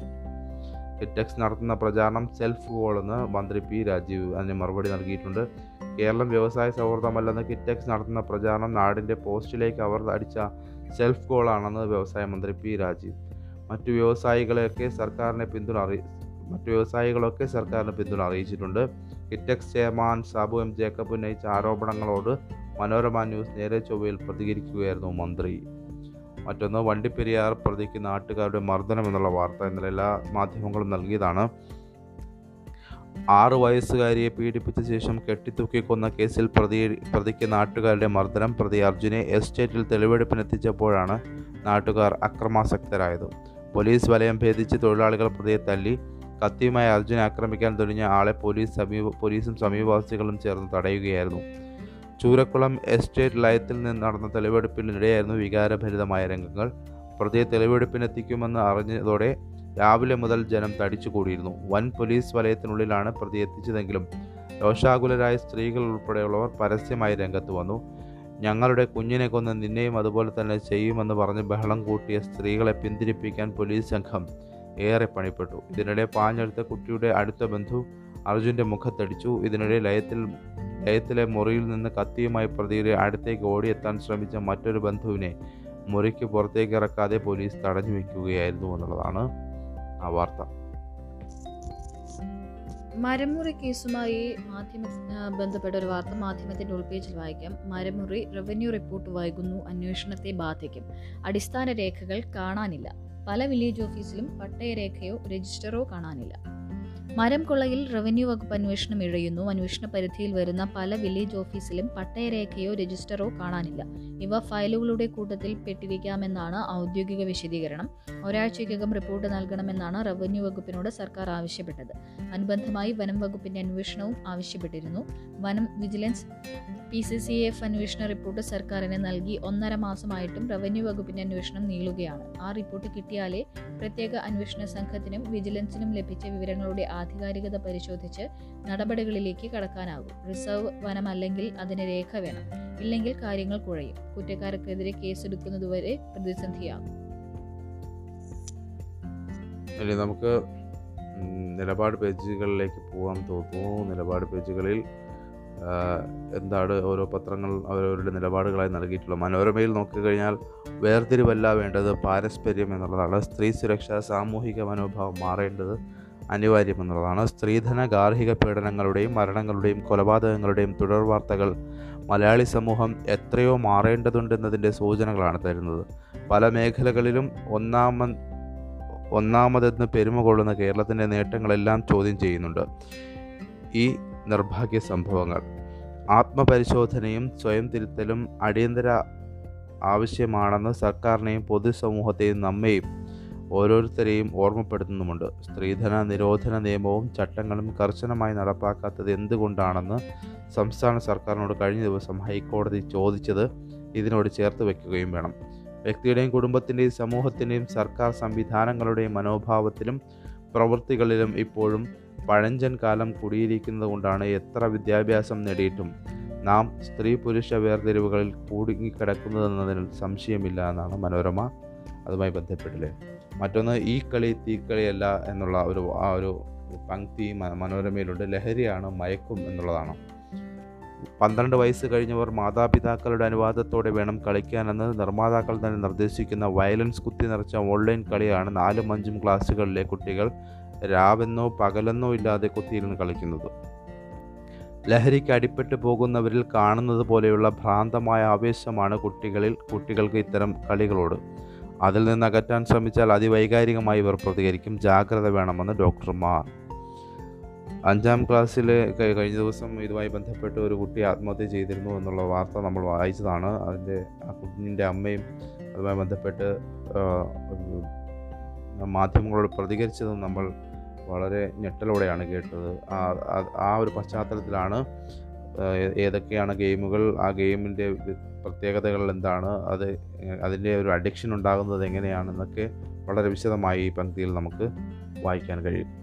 കിറ്റെക്സ് നടത്തുന്ന പ്രചാരണം സെൽഫ് ഗോളെന്ന് മന്ത്രി പി രാജീവ് അതിന് മറുപടി നൽകിയിട്ടുണ്ട്. കേരളം വ്യവസായ സൗഹൃദമല്ലെന്ന് കിറ്റക്സ് നടത്തുന്ന പ്രചാരണം നാടിന്റെ പോസ്റ്റിലേക്ക് അവർ അടിച്ച സെൽഫ് ഗോളാണെന്ന് വ്യവസായ മന്ത്രി പി രാജീവ്. മറ്റു വ്യവസായികളെയൊക്കെ സർക്കാരിനെ പിന്തുണ അറി മറ്റു വ്യവസായികളൊക്കെ സർക്കാരിനെ പിന്തുണ അറിയിച്ചിട്ടുണ്ട്. കിറ്റെക്സ് ചെയർമാൻ സാബു എം ജേക്കബ് ഉന്നയിച്ച ആരോപണങ്ങളോട് മനോരമ ന്യൂസ് നേരെ ചൊവ്വയിൽ പ്രതികരിക്കുകയായിരുന്നു മന്ത്രി. മറ്റൊന്ന് വണ്ടിപ്പെരിയാർ പ്രതിക്ക് നാട്ടുകാരുടെ മർദ്ദനം എന്നുള്ള വാർത്ത ഇന്നലെ എല്ലാ മാധ്യമങ്ങളും നൽകിയതാണ്. ആറു വയസ്സുകാരിയെ പീഡിപ്പിച്ച ശേഷം കെട്ടിത്തൂക്കിക്കൊന്ന കേസിൽ പ്രതി പ്രതിക്ക് നാട്ടുകാരുടെ മർദ്ദനം പ്രതി അർജുനെ എസ്റ്റേറ്റിൽ തെളിവെടുപ്പിനെത്തിച്ചപ്പോഴാണ് നാട്ടുകാർ അക്രമാസക്തരായത്. പോലീസ് വലയം ഭേദിച്ച് തൊഴിലാളികൾ പ്രതിയെ തല്ലി കത്തിയുമായി അർജുൻ ആക്രമിക്കാൻ തുടങ്ങിയ ആളെ പോലീസ് സമീപ പോലീസും സമീപവാസികളും ചേർന്ന് തടയുകയായിരുന്നു. ചൂരക്കുളം എസ്റ്റേറ്റ് ലയത്തിൽ നിന്ന് നടന്ന തെളിവെടുപ്പിനിടെയായിരുന്നു വികാരഭരിതമായ രംഗങ്ങൾ. പ്രതിയെ തെളിവെടുപ്പിനെത്തിക്കുമെന്ന് അറിഞ്ഞതോടെ രാവിലെ മുതൽ ജനം തടിച്ചുകൂടിയിരുന്നു. വൻ പോലീസ് വലയത്തിനുള്ളിലാണ് പ്രതി എത്തിച്ചതെങ്കിലും രോഷാകുലരായ സ്ത്രീകൾ ഉൾപ്പെടെയുള്ളവർ പരസ്യമായി രംഗത്ത് വന്നു. ഞങ്ങളുടെ കുഞ്ഞിനെ കൊന്ന് നിന്നെയും അതുപോലെ തന്നെ ചെയ്യുമെന്ന് പറഞ്ഞ് ബഹളം കൂട്ടിയ സ്ത്രീകളെ പിന്തിരിപ്പിക്കാൻ പോലീസ് സംഘം ഏറെ പണിപ്പെട്ടു. ഇതിനിടെ പാഞ്ഞെടുത്ത കുട്ടിയുടെ അടുത്ത ബന്ധു അർജുന്റെ മുഖത്തടിച്ചു. ഇതിനിടെ ലയത്തിൽ ലയത്തിലെ മുറിയിൽ നിന്ന് കത്തിയുമായി പ്രതിയുടെ അടുത്തേക്ക് ഓടിയെത്താൻ ശ്രമിച്ച മറ്റൊരു ബന്ധുവിനെ മുറിക്ക് പുറത്തേക്ക് ഇറക്കാതെ പോലീസ് തടഞ്ഞു വയ്ക്കുകയായിരുന്നു എന്നുള്ളതാണ് ആ വാർത്ത. മരമുറി കേസുമായി മാധ്യമ ബന്ധപ്പെട്ട ഒരു വാർത്ത മാധ്യമത്തിന്റെ ഉൾപേജിൽ വായിക്കാം. മരമുറി റവന്യൂ റിപ്പോർട്ട് വൈകുന്നു അന്വേഷണത്തെ ബാധിക്കും. അടിസ്ഥാന രേഖകൾ കാണാനില്ല. പല വില്ലേജ് ഓഫീസിലും പട്ടയരേഖയോ രജിസ്റ്ററോ കാണാനില്ല. മരം കൊള്ളയിൽ റവന്യൂ വകുപ്പ് അന്വേഷണം ഇഴയുന്നു. അന്വേഷണ പരിധിയിൽ വരുന്ന പല വില്ലേജ് ഓഫീസിലും പട്ടയരേഖയോ രജിസ്റ്ററോ കാണാനില്ല. ഇവ ഫയലുകളുടെ കൂട്ടത്തിൽ പെട്ടിരിക്കാമെന്നാണ് ഔദ്യോഗിക വിശദീകരണം. ഒരാഴ്ചയ്ക്കകം റിപ്പോർട്ട് നൽകണമെന്നാണ് റവന്യൂ വകുപ്പിനോട് സർക്കാർ ആവശ്യപ്പെട്ടത്. അനുബന്ധമായി വനം വകുപ്പിന്റെ അന്വേഷണവും ആവശ്യപ്പെട്ടിരുന്നു. വനം vigilance P C C F അന്വേഷണ റിപ്പോർട്ട് സർക്കാരിന് നൽകി ഒന്നര മാസമായിട്ടും റവന്യൂ വകുപ്പിന്റെ അന്വേഷണം നീളുകയാണ്. ആ റിപ്പോർട്ട് കിട്ടിയാലേ പ്രത്യേക അന്വേഷണ സംഘത്തിനും വിജിലൻസിനും ലഭിച്ച വിവരങ്ങളുടെ ആധികാരികത പരിശോധിച്ച് നടപടികളിലേക്ക് കടക്കാനാകും. റിസർവ് വനമല്ലെങ്കിൽ അതിന് രേഖ വേണം. ഇല്ലെങ്കിൽ കാര്യങ്ങൾ കുഴയും. കുറ്റക്കാർക്കെതിരെ കേസെടുക്കുന്നതുവരെ പ്രതിസന്ധിയാകും. ഇനി നമുക്ക് നിലപാട് പേജുകളിലേക്ക് പോകാൻ തോന്നുന്നു. നിലപാട് പേജുകളിൽ എന്താണ് ഓരോ പത്രങ്ങൾ അവരവരുടെ നിലപാടുകളായി നൽകിയിട്ടുള്ളത്. മനോരമയിൽ നോക്കിക്കഴിഞ്ഞാൽ വേർതിരിവല്ല വേണ്ടത് പാരസ്പര്യം എന്നുള്ളതാണ്. സ്ത്രീ സുരക്ഷ സാമൂഹിക മനോഭാവം മാറേണ്ടത് അനിവാര്യം എന്നുള്ളതാണ്. സ്ത്രീധന ഗാർഹിക പീഡനങ്ങളുടെയും മരണങ്ങളുടെയും കൊലപാതകങ്ങളുടെയും തുടർ വാർത്തകൾ മലയാളി സമൂഹം എത്രയോ മാറേണ്ടതുണ്ടെന്നതിന്റെ സൂചനകളാണ് തരുന്നത്. പല മേഖലകളിലും ഒന്നാമ ഒന്നാമതെന്ന് പെരുമ കൊള്ളുന്ന കേരളത്തിന്റെ നേട്ടങ്ങളെല്ലാം ചോദ്യം ചെയ്യുന്നുണ്ട്. ഈ നിർഭാഗ്യ സംഭവങ്ങൾ. ആത്മപരിശോധനയും സ്വയം തിരുത്തലും അടിയന്തര ആവശ്യമാണെന്ന് സർക്കാരിനെയും പൊതുസമൂഹത്തെയും നമ്മെയും ഓരോരുത്തരെയും ഓർമ്മപ്പെടുത്തുന്നുമുണ്ട്. സ്ത്രീധന നിരോധന നിയമവും ചട്ടങ്ങളും കർശനമായി നടപ്പാക്കാത്തത് എന്തുകൊണ്ടാണെന്ന് സംസ്ഥാന സർക്കാരിനോട് കഴിഞ്ഞ ദിവസം ഹൈക്കോടതി ചോദിച്ചത് ഇതിനോട് ചേർത്ത് വയ്ക്കുകയും വേണം. വ്യക്തിയുടെയും കുടുംബത്തിന്റെയും സമൂഹത്തിന്റെയും സർക്കാർ സംവിധാനങ്ങളുടെയും മനോഭാവത്തിലും പ്രവൃത്തികളിലും ഇപ്പോഴും പഴഞ്ചൻ കാലം കുടിയിരിക്കുന്നത് കൊണ്ടാണ് എത്ര വിദ്യാഭ്യാസം നേടിയിട്ടും നാം സ്ത്രീ പുരുഷ വേർതിരിവുകളിൽ കൂടുങ്ങിക്കിടക്കുന്നതെന്നതിൽ സംശയമില്ല എന്നാണ് മനോരമ. അതുമായി ബന്ധപ്പെട്ടില്ലേ? മറ്റൊന്ന് ഈ കളി തീക്കളിയല്ല എന്നുള്ള ഒരു ആ ഒരു പങ്ക്തി മനോരമയിലുണ്ട്. ലഹരിയാണ് മയക്കും എന്നുള്ളതാണ്. പന്ത്രണ്ട് വയസ്സ് കഴിഞ്ഞവർ മാതാപിതാക്കളുടെ അനുവാദത്തോടെ വേണം കളിക്കാനെന്ന് നിർമ്മാതാക്കൾ തന്നെ നിർദ്ദേശിക്കുന്ന വയലൻസ് കുത്തി നിറച്ച ഓൺലൈൻ കളിയാണ് നാലും അഞ്ചും ക്ലാസ്സുകളിലെ കുട്ടികൾ രാവെന്നോ പകലെന്നോ ഇല്ലാതെ കുത്തിയിരുന്ന് കളിക്കുന്നത്. ലഹരിക്ക് അടിപ്പെട്ട് പോകുന്നവരിൽ കാണുന്നത് പോലെയുള്ള ഭ്രാന്തമായ ആവേശമാണ് കുട്ടികളിൽ കുട്ടികൾക്ക് ഇത്തരം കളികളോട്. അതിൽ നിന്ന് അകറ്റാൻ ശ്രമിച്ചാൽ അതിവൈകാരികമായി ഇവർ പ്രതികരിക്കും. ജാഗ്രത വേണമെന്ന് ഡോക്ടർമാർ. അഞ്ചാം ക്ലാസ്സിൽ കഴിഞ്ഞ ദിവസം ഇതുമായി ബന്ധപ്പെട്ട് ഒരു കുട്ടി ആത്മഹത്യ ചെയ്തിരുന്നു എന്നുള്ള വാർത്ത നമ്മൾ വായിച്ചതാണ്. അതിന്റെ ആ കുഞ്ഞിന്റെ അമ്മയും അതുമായി ബന്ധപ്പെട്ട് മാധ്യമങ്ങളോട് പ്രതികരിച്ചതും നമ്മൾ വളരെ ഞെട്ടലോടെയാണ് കേട്ടത്. ആ ഒരു പശ്ചാത്തലത്തിലാണ് ഏതൊക്കെയാണ് ഗെയിമുകൾ ആ ഗെയിമിന്റെ പ്രത്യേകതകൾ എന്താണ്? അത് അതിന്റെ ഒരു അഡിക്ഷൻ ഉണ്ടാകുന്നത് എങ്ങനെയാണെന്നൊക്കെ വളരെ വിശദമായി ഈ പങ്ക്തിയിൽ നമുക്ക് വായിക്കാൻ കഴിയും.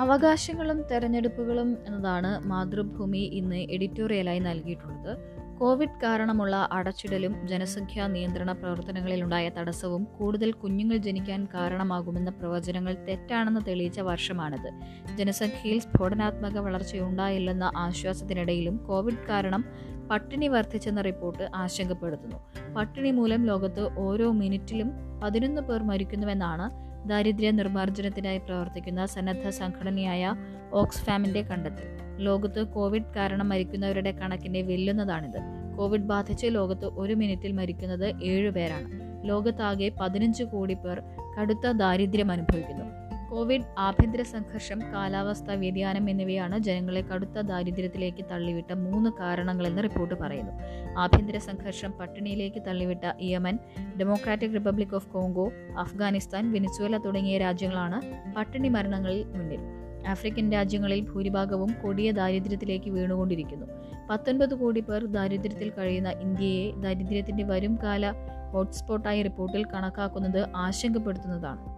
അവകാശങ്ങളും തെരഞ്ഞെടുപ്പുകളും എന്നതാണ് മാതൃഭൂമി ഇന്ന് എഡിറ്റോറിയലായി നൽകിയിട്ടുള്ളത്. കോവിഡ് കാരണമുള്ള അടച്ചിടലും ജനസംഖ്യാ നിയന്ത്രണ പ്രവർത്തനങ്ങളിലുണ്ടായ തടസ്സവും കൂടുതൽ കുഞ്ഞുങ്ങൾ ജനിക്കാൻ കാരണമാകുമെന്ന പ്രവചനങ്ങൾ തെറ്റാണെന്ന് തെളിയിച്ച വർഷമാണിത്. ജനസംഖ്യയിൽ സ്ഫോടനാത്മക വളർച്ചയുണ്ടായില്ലെന്ന ആശ്വാസത്തിനിടയിലും കോവിഡ് കാരണം പട്ടിണി വർദ്ധിച്ചെന്ന റിപ്പോർട്ട് ആശങ്കപ്പെടുത്തുന്നു. പട്ടിണി മൂലം ലോകത്ത് ഓരോ മിനിറ്റിലും പതിനൊന്ന് പേർ മരിക്കുന്നുവെന്നാണ് ദാരിദ്ര്യ നിർമ്മാർജനത്തിനായി പ്രവർത്തിക്കുന്ന സന്നദ്ധ സംഘടനയായ ഓക്സ്ഫാമിന്റെ കണ്ടെത്തൽ. ലോകത്ത് കോവിഡ് കാരണം മരിക്കുന്നവരുടെ കണക്കിനെ വെല്ലുന്നതാണിത്. കോവിഡ് ബാധിച്ച് ലോകത്ത് ഒരു മിനിറ്റിൽ മരിക്കുന്നത് ഏഴുപേരാണ് ലോകത്താകെ പതിനഞ്ച് കോടി പേർ കടുത്ത ദാരിദ്ര്യം അനുഭവിക്കുന്നു. കോവിഡ് ആഭ്യന്തര സംഘർഷം കാലാവസ്ഥാ വ്യതിയാനം എന്നിവയാണ് ജനങ്ങളെ കടുത്ത ദാരിദ്ര്യത്തിലേക്ക് തള്ളിവിട്ട മൂന്ന് കാരണങ്ങളെന്ന് റിപ്പോർട്ട് പറയുന്നു. ആഭ്യന്തര സംഘർഷം പട്ടിണിയിലേക്ക് തള്ളിവിട്ട Yemen Democratic Republic of Congo Afghanistan Venezuela തുടങ്ങിയ രാജ്യങ്ങളാണ് പട്ടിണി മരണങ്ങളിൽ മുന്നിൽ. ആഫ്രിക്കൻ രാജ്യങ്ങളിൽ ഭൂരിഭാഗവും കൊടിയ ദാരിദ്ര്യത്തിലേക്ക് വീണുകൊണ്ടിരിക്കുന്നു. പത്തൊൻപത് കോടി പേർ ദാരിദ്ര്യത്തിൽ കഴിയുന്ന ഇന്ത്യയെ ദാരിദ്ര്യത്തിന്റെ വരും കാല ഹോട്ട്സ്പോട്ടായി റിപ്പോർട്ടിൽ കണക്കാക്കുന്നത് ആശങ്കപ്പെടുത്തുന്നതാണ്.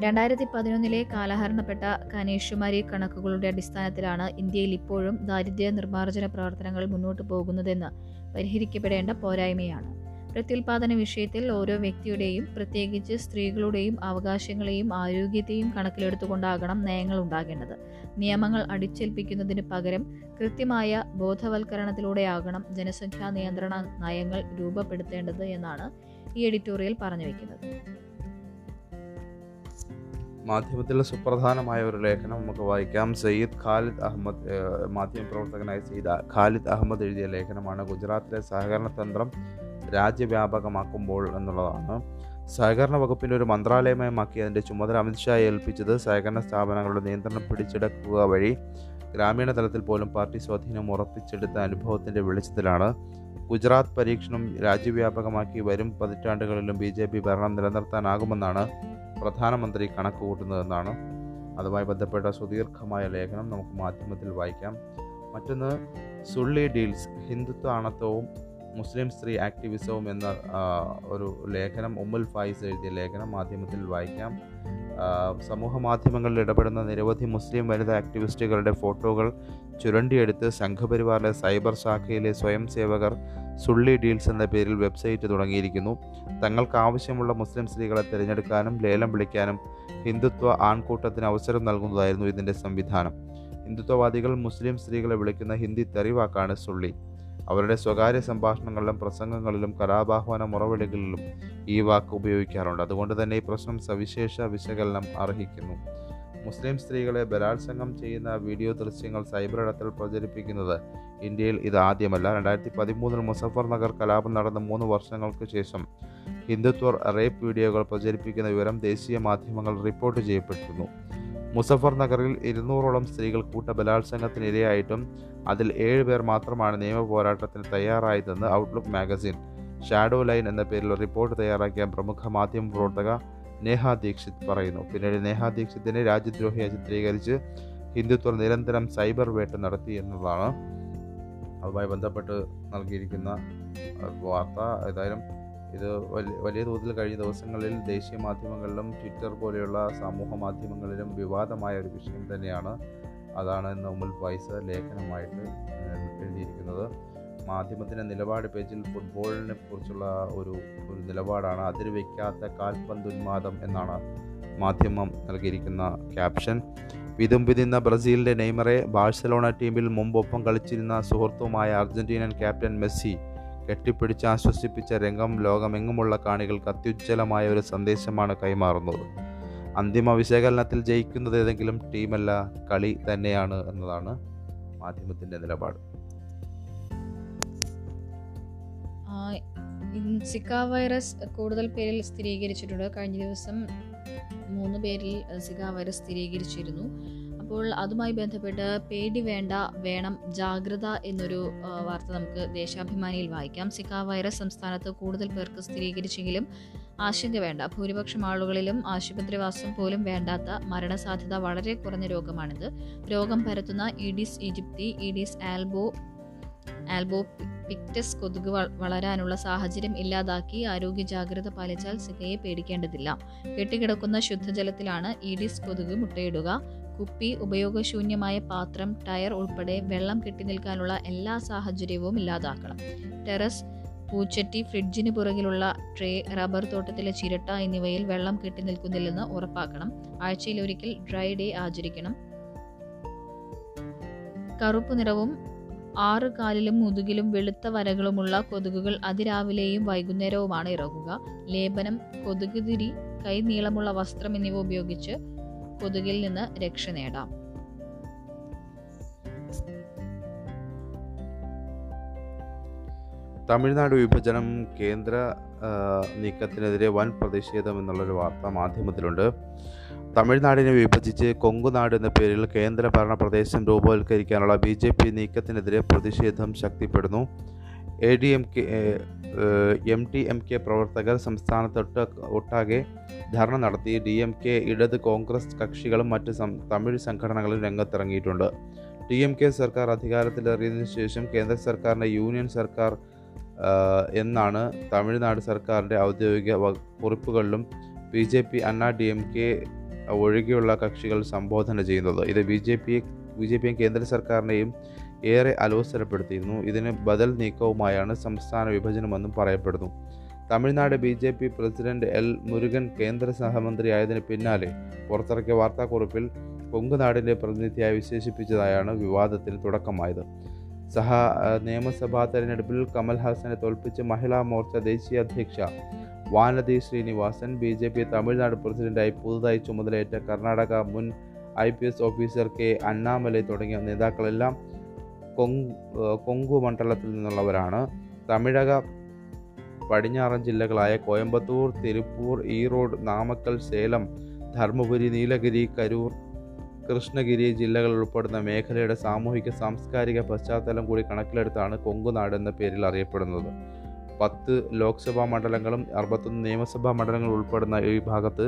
രണ്ടായിരത്തി പതിനൊന്നിലെ കാലഹരണപ്പെട്ട കനേഷുമാരി കണക്കുകളുടെ അടിസ്ഥാനത്തിലാണ് ഇന്ത്യയിൽ ഇപ്പോഴും ദാരിദ്ര്യ നിർമ്മാർജന പ്രവർത്തനങ്ങൾ മുന്നോട്ട് പോകുന്നതെന്ന് പരിഹരിക്കപ്പെടേണ്ട പോരായ്മയാണ്. പ്രത്യുൽപാദന വിഷയത്തിൽ ഓരോ വ്യക്തിയുടെയും പ്രത്യേകിച്ച് സ്ത്രീകളുടെയും അവകാശങ്ങളെയും ആരോഗ്യത്തെയും കണക്കിലെടുത്തുകൊണ്ടാകണം നയങ്ങൾ ഉണ്ടാകേണ്ടത്. നിയമങ്ങൾ അടിച്ചേൽപ്പിക്കുന്നതിന് പകരം കൃത്യമായ ബോധവൽക്കരണത്തിലൂടെയാകണം ജനസംഖ്യാ നിയന്ത്രണ നയങ്ങൾ രൂപപ്പെടുത്തേണ്ടത് എന്നാണ് ഈ എഡിറ്റോറിയൽ പറഞ്ഞു വയ്ക്കുന്നത് മാധ്യമത്തിലെ സുപ്രധാനമായ ഒരു ലേഖനം നമുക്ക് വായിക്കാം. സയ്യിദ് ഖാലിദ് അഹമ്മദ് മാധ്യമ മാധ്യമപ്രവർത്തകനായ സയ്യിദ് ഖാലിദ് അഹമ്മദ് എഴുതിയ ലേഖനമാണ് ഗുജറാത്തിലെ സഹകരണ തന്ത്രം രാജ്യവ്യാപകമാക്കുമ്പോൾ എന്നുള്ളതാണ്. സഹകരണ വകുപ്പിന്റെ ഒരു മന്ത്രാലയമായി മാക്കി അതിന്റെ ചുമതല അമിത്ഷാ ഏൽപ്പിച്ചത് സഹകരണ സ്ഥാപനങ്ങളുടെ നിയന്ത്രണം പിടിച്ചെടുക്കുക വഴി ഗ്രാമീണ തലത്തിൽ പോലും പാർട്ടി സ്വാധീനം ഉറപ്പിച്ചെടുത്ത അനുഭവത്തിന്റെ വെളിച്ചത്തിലാണ്. ഗുജറാത്ത് പരീക്ഷണം രാജ്യവ്യാപകമാക്കി വരും പതിറ്റാണ്ടുകളിലും ബി ജെ പി ഭരണം നിലനിർത്താനാകുമെന്നാണ് പ്രധാനമന്ത്രി കണക്ക് കൂട്ടുന്നതെന്നാണ് അതുമായി ബന്ധപ്പെട്ട സുദീർഘമായ ലേഖനം നമുക്ക് മാധ്യമത്തിൽ വായിക്കാം. മറ്റൊന്ന് സുള്ളി ഡീൽസ് ഹിന്ദുത്വ അണത്വവും മുസ്ലിം സ്ത്രീ ആക്ടിവിസവും എന്ന ഒരു ലേഖനം ഉമ്മുൽ ഫായിസ് എഴുതിയ ലേഖനം മാധ്യമത്തിൽ വായിക്കാം. സമൂഹ മാധ്യമങ്ങളിൽ ഇടപെടുന്ന നിരവധി മുസ്ലിം വനിതാ ആക്ടിവിസ്റ്റുകളുടെ ഫോട്ടോകൾ ചുരണ്ടിയെടുത്ത് സംഘപരിവാറിലെ സൈബർ ശാഖയിലെ സ്വയം സേവകർ സുള്ളി ഡീൽസ് എന്ന പേരിൽ വെബ്സൈറ്റ് തുടങ്ങിയിരിക്കുന്നു. തങ്ങൾക്ക് ആവശ്യമുള്ള മുസ്ലിം സ്ത്രീകളെ തിരഞ്ഞെടുക്കാനും ലേലം വിളിക്കാനും ഹിന്ദുത്വ ആൺകൂട്ടത്തിന് അവസരം നൽകുന്നതായിരുന്നു ഇതിന്റെ സംവിധാനം. ഹിന്ദുത്വവാദികൾ മുസ്ലിം സ്ത്രീകളെ വിളിക്കുന്ന ഹിന്ദി തെറിവാക്കാണ് സുള്ളി. അവരുടെ സ്വകാര്യ സംഭാഷണങ്ങളിലും പ്രസംഗങ്ങളിലും കലാപാഹ്വാന മുറവിളികളിലും ഈ വാക്ക് ഉപയോഗിക്കാറുണ്ട്. അതുകൊണ്ട് തന്നെ ഈ പ്രശ്നം സവിശേഷ വിശകലനം അർഹിക്കുന്നു. മുസ്ലിം സ്ത്രീകളെ ബലാത്സംഗം ചെയ്യുന്ന വീഡിയോ ദൃശ്യങ്ങൾ സൈബർ ഇടത്തിൽ പ്രചരിപ്പിക്കുന്നത് ഇന്ത്യയിൽ ഇത് ആദ്യമല്ല. രണ്ടായിരത്തി പതിമൂന്നിൽ മുസഫർ നഗർ കലാപം നടന്ന മൂന്ന് വർഷങ്ങൾക്ക് ശേഷം ഹിന്ദുത്വ റേപ്പ് വീഡിയോകൾ പ്രചരിപ്പിക്കുന്ന വിവരം ദേശീയ മാധ്യമങ്ങൾ റിപ്പോർട്ട് ചെയ്യപ്പെട്ടിരുന്നു. മുസഫർ നഗറിൽ ഇരുന്നൂറോളം സ്ത്രീകൾ കൂട്ട ബലാത്സംഗത്തിനിരയായിട്ടും അതിൽ ഏഴ് പേർ മാത്രമാണ് നിയമ പോരാട്ടത്തിന് തയ്യാറായതെന്ന് ഔട്ട്ലുക്ക് മാഗസിൻ ഷാഡോ ലൈൻ എന്ന പേരിൽ റിപ്പോർട്ട് തയ്യാറാക്കിയ പ്രമുഖ മാധ്യമ പ്രവർത്തക നേഹ ദീക്ഷിത് പറയുന്നു. പിന്നീട് നേഹ ദീക്ഷിത്തിനെ രാജ്യദ്രോഹിയെ ചിത്രീകരിച്ച് ഹിന്ദുത്വർ നിരന്തരം സൈബർ വേട്ട നടത്തി എന്നതാണ് അതുമായി ബന്ധപ്പെട്ട് നൽകിയിരിക്കുന്ന വാർത്ത. ഏതായാലും ഇത് വലിയ തോതിൽ കഴിഞ്ഞ ദിവസങ്ങളിൽ ദേശീയ മാധ്യമങ്ങളിലും ട്വിറ്റർ പോലെയുള്ള സമൂഹ മാധ്യമങ്ങളിലും വിവാദമായ ഒരു വിഷയം തന്നെയാണ്. അതാണ് ഇന്ന് പൈസ ലേഖനമായിട്ട് എഴുതിയിരിക്കുന്നത്. മാധ്യമത്തിന്റെ നിലപാട് പേജിൽ ഫുട്ബോളിനെ കുറിച്ചുള്ള ഒരു ഒരു നിലപാടാണ്. അതിര് വയ്ക്കാത്ത കാൽപന്തുന്മാദം എന്നാണ് മാധ്യമം നൽകിയിരിക്കുന്ന ക്യാപ്ഷൻ. വിതുമ്പിതിന്ന ബ്രസീലിന്റെ നെയ്മറെ ബാഴ്സലോണ ടീമിൽ മുമ്പൊപ്പം കളിച്ചിരുന്ന സുഹൃത്തുമായ അർജന്റീനൻ ക്യാപ്റ്റൻ മെസ്സി കെട്ടിപ്പിടിച്ച് ആശ്വസിപ്പിച്ച രംഗം ലോകമെങ്ങുമുള്ള കാണികൾക്ക് അത്യുജ്വലമായ ഒരു സന്ദേശമാണ് കൈമാറുന്നത്. അന്തിമ വിശകലനത്തിൽ ജയിക്കുന്നത് ഏതെങ്കിലും ടീമല്ല കളി തന്നെയാണ് എന്നതാണ് മാധ്യമത്തിന്റെ നിലപാട്. സിക്ക വൈറസ് കൂടുതൽ പേരിൽ സ്ഥിരീകരിച്ചിട്ടുണ്ട്. കഴിഞ്ഞ ദിവസം മൂന്ന് പേരിൽ സിക്ക വൈറസ് സ്ഥിരീകരിച്ചിരുന്നു. അപ്പോൾ അതുമായി ബന്ധപ്പെട്ട് പേടി വേണ്ട വേണം ജാഗ്രത എന്നൊരു വാർത്ത നമുക്ക് ദേശാഭിമാനിയിൽ വായിക്കാം. സിക്ക വൈറസ് സംസ്ഥാനത്ത് കൂടുതൽ പേർക്ക് സ്ഥിരീകരിച്ചെങ്കിലും ആശങ്ക വേണ്ട. ഭൂരിപക്ഷം ആളുകളിലും ആശുപത്രിവാസം പോലും വേണ്ടാത്ത മരണസാധ്യത വളരെ കുറഞ്ഞ രോഗമാണിത്. രോഗം പരത്തുന്ന Aedes aegypti Aedes albo albopictus കൊതുക് വളരാനുള്ള സാഹചര്യം ഇല്ലാതാക്കി ആരോഗ്യ ജാഗ്രത പാലിച്ചാൽ സിക്കയെ പേടിക്കേണ്ടതില്ല. കെട്ടിക്കിടക്കുന്ന ശുദ്ധജലത്തിലാണ് ഈഡിസ് കൊതുക് മുട്ടയിടുക. കുപ്പി ഉപയോഗശൂന്യമായ പാത്രം ടയർ ഉൾപ്പെടെ വെള്ളം കെട്ടിനിൽക്കാനുള്ള എല്ലാ സാഹചര്യവും ഇല്ലാതാക്കണം. ടെറസ് പൂച്ചട്ടി ഫ്രിഡ്ജിന് പുറകിലുള്ള ട്രേ റബ്ബർ തോട്ടത്തിലെ ചിരട്ട എന്നിവയിൽ വെള്ളം കെട്ടി നിൽക്കുന്നില്ലെന്ന് ഉറപ്പാക്കണം. ആഴ്ചയിൽ ഒരിക്കൽ ഡ്രൈ ഡേ ആചരിക്കണം. കറുപ്പ് നിറവും ആറ് കാലിലും മുതുകിലും വെളുത്ത വരകളുമുള്ള കൊതുകുകൾ അതിരാവിലെയും വൈകുന്നേരവുമാണ് ഇറങ്ങുക. ലേപനം കൊതുകുതിരി കൈ നീളമുള്ള വസ്ത്രം എന്നിവ ഉപയോഗിച്ച് കൊതുകിൽ നിന്ന് രക്ഷ നേടാം. തമിഴ്നാട് വിഭജനം കേന്ദ്ര നീക്കത്തിനെതിരെ വൻ പ്രതിഷേധം എന്നുള്ളൊരു വാർത്ത മാധ്യമത്തിലുണ്ട്. തമിഴ്നാടിനെ വിഭജിച്ച് കൊങ്കുനാട് എന്ന പേരിൽ കേന്ദ്ര ഭരണ പ്രദേശം രൂപവൽക്കരിക്കാനുള്ള ബി ജെ പി നീക്കത്തിനെതിരെ പ്രതിഷേധം ശക്തിപ്പെടുന്നു. A D M K M T M K പ്രവർത്തകർ സംസ്ഥാനത്തൊട്ട് ഒട്ടാകെ ധർണ നടത്തി. ഡി എം കെ ഇടത് കോൺഗ്രസ് കക്ഷികളും മറ്റ് തമിഴ് സംഘടനകളും രംഗത്തിറങ്ങിയിട്ടുണ്ട്. ഡി എം കെ സർക്കാർ അധികാരത്തിലേറിയതിനു ശേഷം കേന്ദ്ര സർക്കാരിന്റെ യൂണിയൻ സർക്കാർ എന്നാണ് തമിഴ്നാട് സർക്കാരിന്റെ ഔദ്യോഗിക കുറിപ്പുകളിലും B J P Anna D M K ഒഴികെയുള്ള കക്ഷികൾ സംബോധന ചെയ്യുന്നത്. ഇത് B J P B J പിയും കേന്ദ്ര സർക്കാരിനെയും ഏറെ അലോസരപ്പെടുത്തിയിരുന്നു. ഇതിന് ബദൽ നീക്കവുമായാണ് സംസ്ഥാന വിഭജനമെന്നും പറയപ്പെടുന്നു. Tamil Nadu B J P president L Murugan കേന്ദ്ര സഹമന്ത്രിയായതിന് പിന്നാലെ പുറത്തിറക്കിയ വാർത്താക്കുറിപ്പിൽ കൊങ്കുനാടിന്റെ പ്രതിനിധിയായി വിശേഷിപ്പിച്ചതായാണ് വിവാദത്തിൽ തുടക്കമായത്. സഹ നിയമസഭാ തെരഞ്ഞെടുപ്പിൽ കമൽഹാസനെ തോൽപ്പിച്ച് മഹിളാ മോർച്ച ദേശീയ അധ്യക്ഷ Vanathi Srinivasan B J P Tamil Nadu പ്രസിഡന്റായി പുതുതായി ചുമതലയേറ്റ കർണാടക മുൻ I P S officer K Annamalai തുടങ്ങിയ നേതാക്കളെല്ലാം കൊങ് കൊങ്കു മണ്ഡലത്തിൽ നിന്നുള്ളവരാണ്. തമിഴക പടിഞ്ഞാറൻ ജില്ലകളായ കോയമ്പത്തൂർ തിരുപ്പൂർ ഈറോഡ് നാമക്കൽ സേലം ധർമ്മപുരി നീലഗിരി കരൂർ കൃഷ്ണഗിരി ജില്ലകൾ ഉൾപ്പെടുന്ന മേഖലയുടെ സാമൂഹിക സാംസ്കാരിക പശ്ചാത്തലം കൂടി കണക്കിലെടുത്താണ് കൊങ്കുനാട് എന്ന പേരിൽ അറിയപ്പെടുന്നത്. പത്ത് ലോക്സഭാ മണ്ഡലങ്ങളും അറുപത്തൊന്ന് നിയമസഭാ മണ്ഡലങ്ങളും ഉൾപ്പെടുന്ന ഈ ഭാഗത്ത്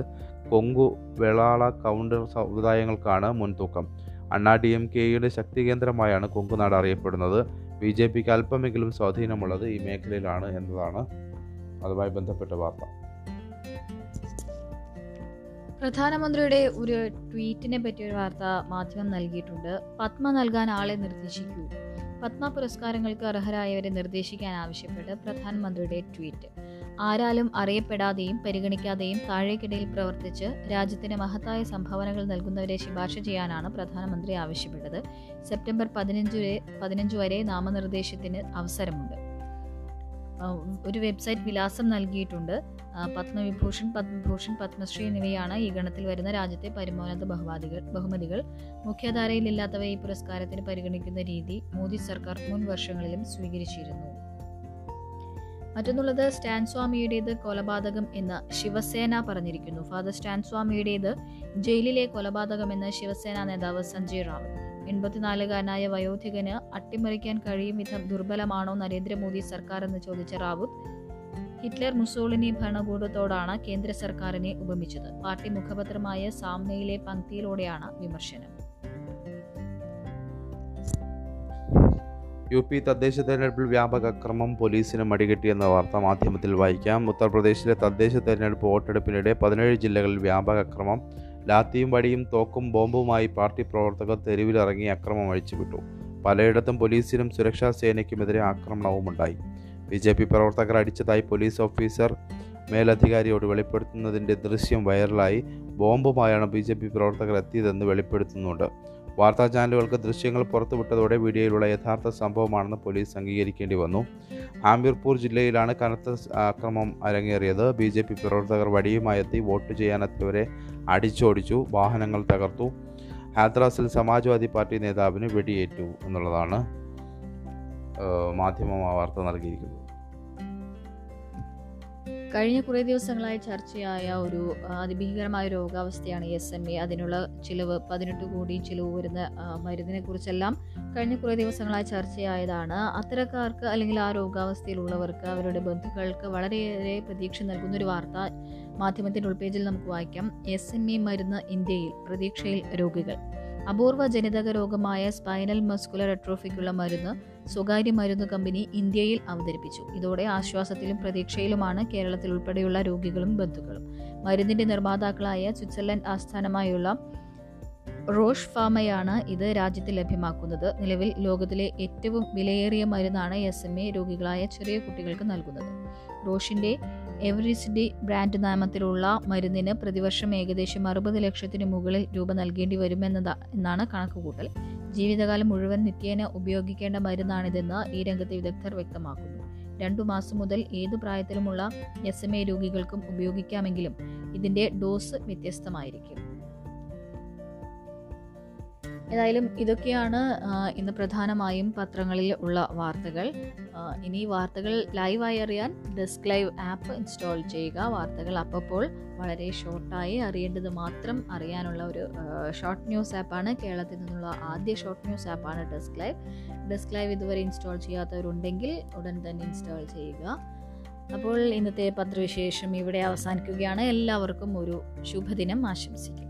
കൊങ്കു വെളാള കൗണ്ടർ സമുദായങ്ങൾക്കാണ് മുൻതൂക്കം. അണ്ണാ ഡി എം കെയുടെ ശക്തി കേന്ദ്രമായാണ് കൊങ്കുനാട് അറിയപ്പെടുന്നത്. ബി ജെ പിക്ക് അല്പമെങ്കിലും സ്വാധീനമുള്ളത് ഈ മേഖലയിലാണ് എന്നതാണ് അതുമായി ബന്ധപ്പെട്ട വാർത്ത. പ്രധാനമന്ത്രിയുടെ ഒരു ട്വീറ്റിനെ പറ്റിയ ഒരു വാർത്ത മാധ്യമം നൽകിയിട്ടുണ്ട്. പത്മ നൽകാൻ ആളെ നിർദ്ദേശിക്കൂ. പത്മ പുരസ്കാരങ്ങൾക്ക് അർഹരായവരെ നിർദ്ദേശിക്കാൻ ആവശ്യപ്പെട്ട് പ്രധാനമന്ത്രിയുടെ ട്വീറ്റ്. ആരാലും അറിയപ്പെടാതെയും പരിഗണിക്കാതെയും താഴേക്കിടയിൽ പ്രവർത്തിച്ച് രാജ്യത്തിന് മഹത്തായ സംഭാവനകൾ നൽകുന്നവരെ ശുപാർശ ചെയ്യാനാണ് പ്രധാനമന്ത്രി ആവശ്യപ്പെട്ടത്. സെപ്റ്റംബർ പതിനഞ്ച് പതിനഞ്ച് വരെ നാമനിർദ്ദേശത്തിന് അവസരമുണ്ട്. ഒരു വെബ്സൈറ്റ് വിലാസം നൽകിയിട്ടുണ്ട്. പത്മവിഭൂഷൺ പത്മഭൂഷൺ പത്മശ്രീ എന്നിവയാണ് ഈ ഗണത്തിൽ വരുന്ന രാജ്യത്തെ പരമോന്നത ബഹുമതികൾ ബഹുമതികൾ. മുഖ്യധാരയിലില്ലാത്തവ ഈ പുരസ്കാരത്തിന് പരിഗണിക്കുന്ന രീതി മോദി സർക്കാർ മുൻ വർഷങ്ങളിലും സ്വീകരിച്ചിരുന്നു. മറ്റൊന്നുള്ളത് സ്റ്റാൻ സ്വാമിയുടേത് കൊലപാതകം എന്ന് ശിവസേന പറഞ്ഞിരിക്കുന്നു. ഫാദർ സ്റ്റാൻ സ്വാമിയുടേത് ജയിലിലെ കൊലപാതകമെന്ന് ശിവസേന നേതാവ് സഞ്ജയ് റാവത്ത്. എൺപത്തിനാലുകാരനായ വയോധികന് അട്ടിമറിക്കാൻ കഴിയും വിധം ദുർബലമാണോ നരേന്ദ്രമോദി സർക്കാർ എന്ന് ചോദിച്ച റാവുത്ത് ഹിറ്റ്ലർ മുസോളിനി ഭരണകൂടത്തോടാണ് കേന്ദ്ര സർക്കാരിനെ ഉപമിച്ചത്. പാർട്ടി മുഖപത്രമായ സാമ്നയിലെ പങ്ക്തിയിലൂടെയാണ് വിമർശനം. യു പി തദ്ദേശ തെരഞ്ഞെടുപ്പിൽ വ്യാപക അക്രമം പോലീസിന് മടികെട്ടിയെന്ന വാർത്ത മാധ്യമത്തിൽ വായിക്കാം. ഉത്തർപ്രദേശിലെ തദ്ദേശ തെരഞ്ഞെടുപ്പ് വോട്ടെടുപ്പിനിടെ പതിനേഴ് ജില്ലകളിൽ വ്യാപക അക്രമം. ലാത്തിയും വടിയും തോക്കും ബോംബുമായി പാർട്ടി പ്രവർത്തകർ തെരുവിലിറങ്ങി അക്രമം അഴിച്ചുവിട്ടു. പലയിടത്തും പോലീസിനും സുരക്ഷാ സേനയ്ക്കുമെതിരെ ആക്രമണവുമുണ്ടായി. ബി ജെ പി പ്രവർത്തകർ അടിച്ചതായി പോലീസ് ഓഫീസർ മേലധികാരിയോട് വെളിപ്പെടുത്തുന്നതിന്റെ ദൃശ്യം വൈറലായി. ബോംബുമായാണ് ബി ജെ പി പ്രവർത്തകർ എത്തിയതെന്ന് വെളിപ്പെടുത്തുന്നുണ്ട്. വാർത്താ ചാനലുകൾക്ക് ദൃശ്യങ്ങൾ പുറത്തുവിട്ടതോടെ വീഡിയോയിലുള്ള യഥാർത്ഥ സംഭവമാണെന്ന് പോലീസ് അംഗീകരിക്കേണ്ടി വന്നു. ആംബിർപൂർ ജില്ലയിലാണ് കനത്ത ആക്രമം അരങ്ങേറിയത് ബി ജെ പി പ്രവർത്തകർ വടിയുമായി എത്തി വോട്ട് ചെയ്യാനെത്തിയവരെ അടിച്ചോടിച്ചു. വാഹനങ്ങൾ തകർത്തു. ഹാദ്രാസിൽ സമാജ്വാദി പാർട്ടി നേതാവിന് വെടിയേറ്റു എന്നുള്ളതാണ് മാധ്യമം വാർത്ത നൽകിയിരിക്കുന്നത്. കഴിഞ്ഞ കുറേ ദിവസങ്ങളായി ചർച്ചയായ ഒരു അതിഭീകരമായ രോഗാവസ്ഥയാണ് എസ് എം എ. അതിനുള്ള ചിലവ് പതിനെട്ട് കോടി ചിലവ് വരുന്ന മരുന്നിനെ കുറിച്ചെല്ലാം കഴിഞ്ഞ കുറേ ദിവസങ്ങളായി ചർച്ചയായതാണ്. അത്തരക്കാർക്ക് അല്ലെങ്കിൽ ആ രോഗാവസ്ഥയിലുള്ളവർക്ക് അവരുടെ ബന്ധുക്കൾക്ക് വളരെയേറെ പ്രതീക്ഷ നൽകുന്ന ഒരു വാർത്ത മാധ്യമത്തിന്റെ ഉൾപേജിൽ നമുക്ക് വായിക്കാം. എസ് എം എ മരുന്ന് ഇന്ത്യയിൽ പ്രതീക്ഷയിൽ രോഗികൾ. അപൂർവ ജനിതക രോഗമായ സ്പൈനൽ മസ്കുലർ അട്രോഫിക്കുള്ള മരുന്ന് സ്വകാര്യ മരുന്ന് കമ്പനി ഇന്ത്യയിൽ അവതരിപ്പിച്ചു. ഇതോടെ ആശ്വാസത്തിലും പ്രതീക്ഷയിലുമാണ് കേരളത്തിൽ ഉൾപ്പെടെയുള്ള രോഗികളും ബന്ധുക്കളും. മരുന്നിന്റെ നിർമ്മാതാക്കളായ സ്വിറ്റ്സർലൻഡ് ആസ്ഥാനമായുള്ള റോഷ് ഫാമയാണ് ഇത് രാജ്യത്ത് ലഭ്യമാക്കുന്നത്. നിലവിൽ ലോകത്തിലെ ഏറ്റവും വിലയേറിയ മരുന്നാണ് എസ് എം എ രോഗികളായ ചെറിയ കുട്ടികൾക്ക് നൽകുന്നത്. റോഷിന്റെ എവറിസ്ഡി ബ്രാൻഡ് നാമത്തിലുള്ള മരുന്നിന് പ്രതിവർഷം ഏകദേശം അറുപത് ലക്ഷത്തിന് മുകളിൽ രൂപ നൽകേണ്ടി വരുമെന്നതാ എന്നാണ് കണക്കുകൂട്ടൽ. ജീവിതകാലം മുഴുവൻ നിത്യേന ഉപയോഗിക്കേണ്ട മരുന്നാണിതെന്ന് ഈ രംഗത്തെ വിദഗ്ധർ വ്യക്തമാക്കുന്നു. രണ്ടു മാസം മുതൽ ഏതു പ്രായത്തിലുമുള്ള എസ് എം എ രോഗികൾക്കും ഉപയോഗിക്കാമെങ്കിലും ഇതിന്റെ ഡോസ് വ്യത്യസ്തമായിരിക്കും. ഏതായാലും ഇതൊക്കെയാണ് ഇന്ന് പ്രധാനമായും പത്രങ്ങളിൽ ഉള്ള വാർത്തകൾ. ഇനി വാർത്തകൾ ലൈവായി അറിയാൻ ഡെസ്ക് ലൈവ് ആപ്പ് ഇൻസ്റ്റാൾ ചെയ്യുക. വാർത്തകൾ അപ്പോൾ വളരെ ഷോർട്ടായി അറിയേണ്ടത് മാത്രം അറിയാനുള്ള ഒരു ഷോർട്ട് ന്യൂസ് ആപ്പാണ് കേരളത്തിൽ നിന്നുള്ള ആദ്യ ഷോർട്ട് ന്യൂസ് ആപ്പാണ് ഡെസ്ക് ലൈവ് ഡെസ്ക് ലൈവ് ഇതുവരെ ഇൻസ്റ്റാൾ ചെയ്യാത്തവരുണ്ടെങ്കിൽ ഉടൻ തന്നെ ഇൻസ്റ്റാൾ ചെയ്യുക. അപ്പോൾ ഇന്നത്തെ പത്രവിശേഷം ഇവിടെ അവസാനിക്കുകയാണ്. എല്ലാവർക്കും ഒരു ശുഭദിനം ആശംസിക്കും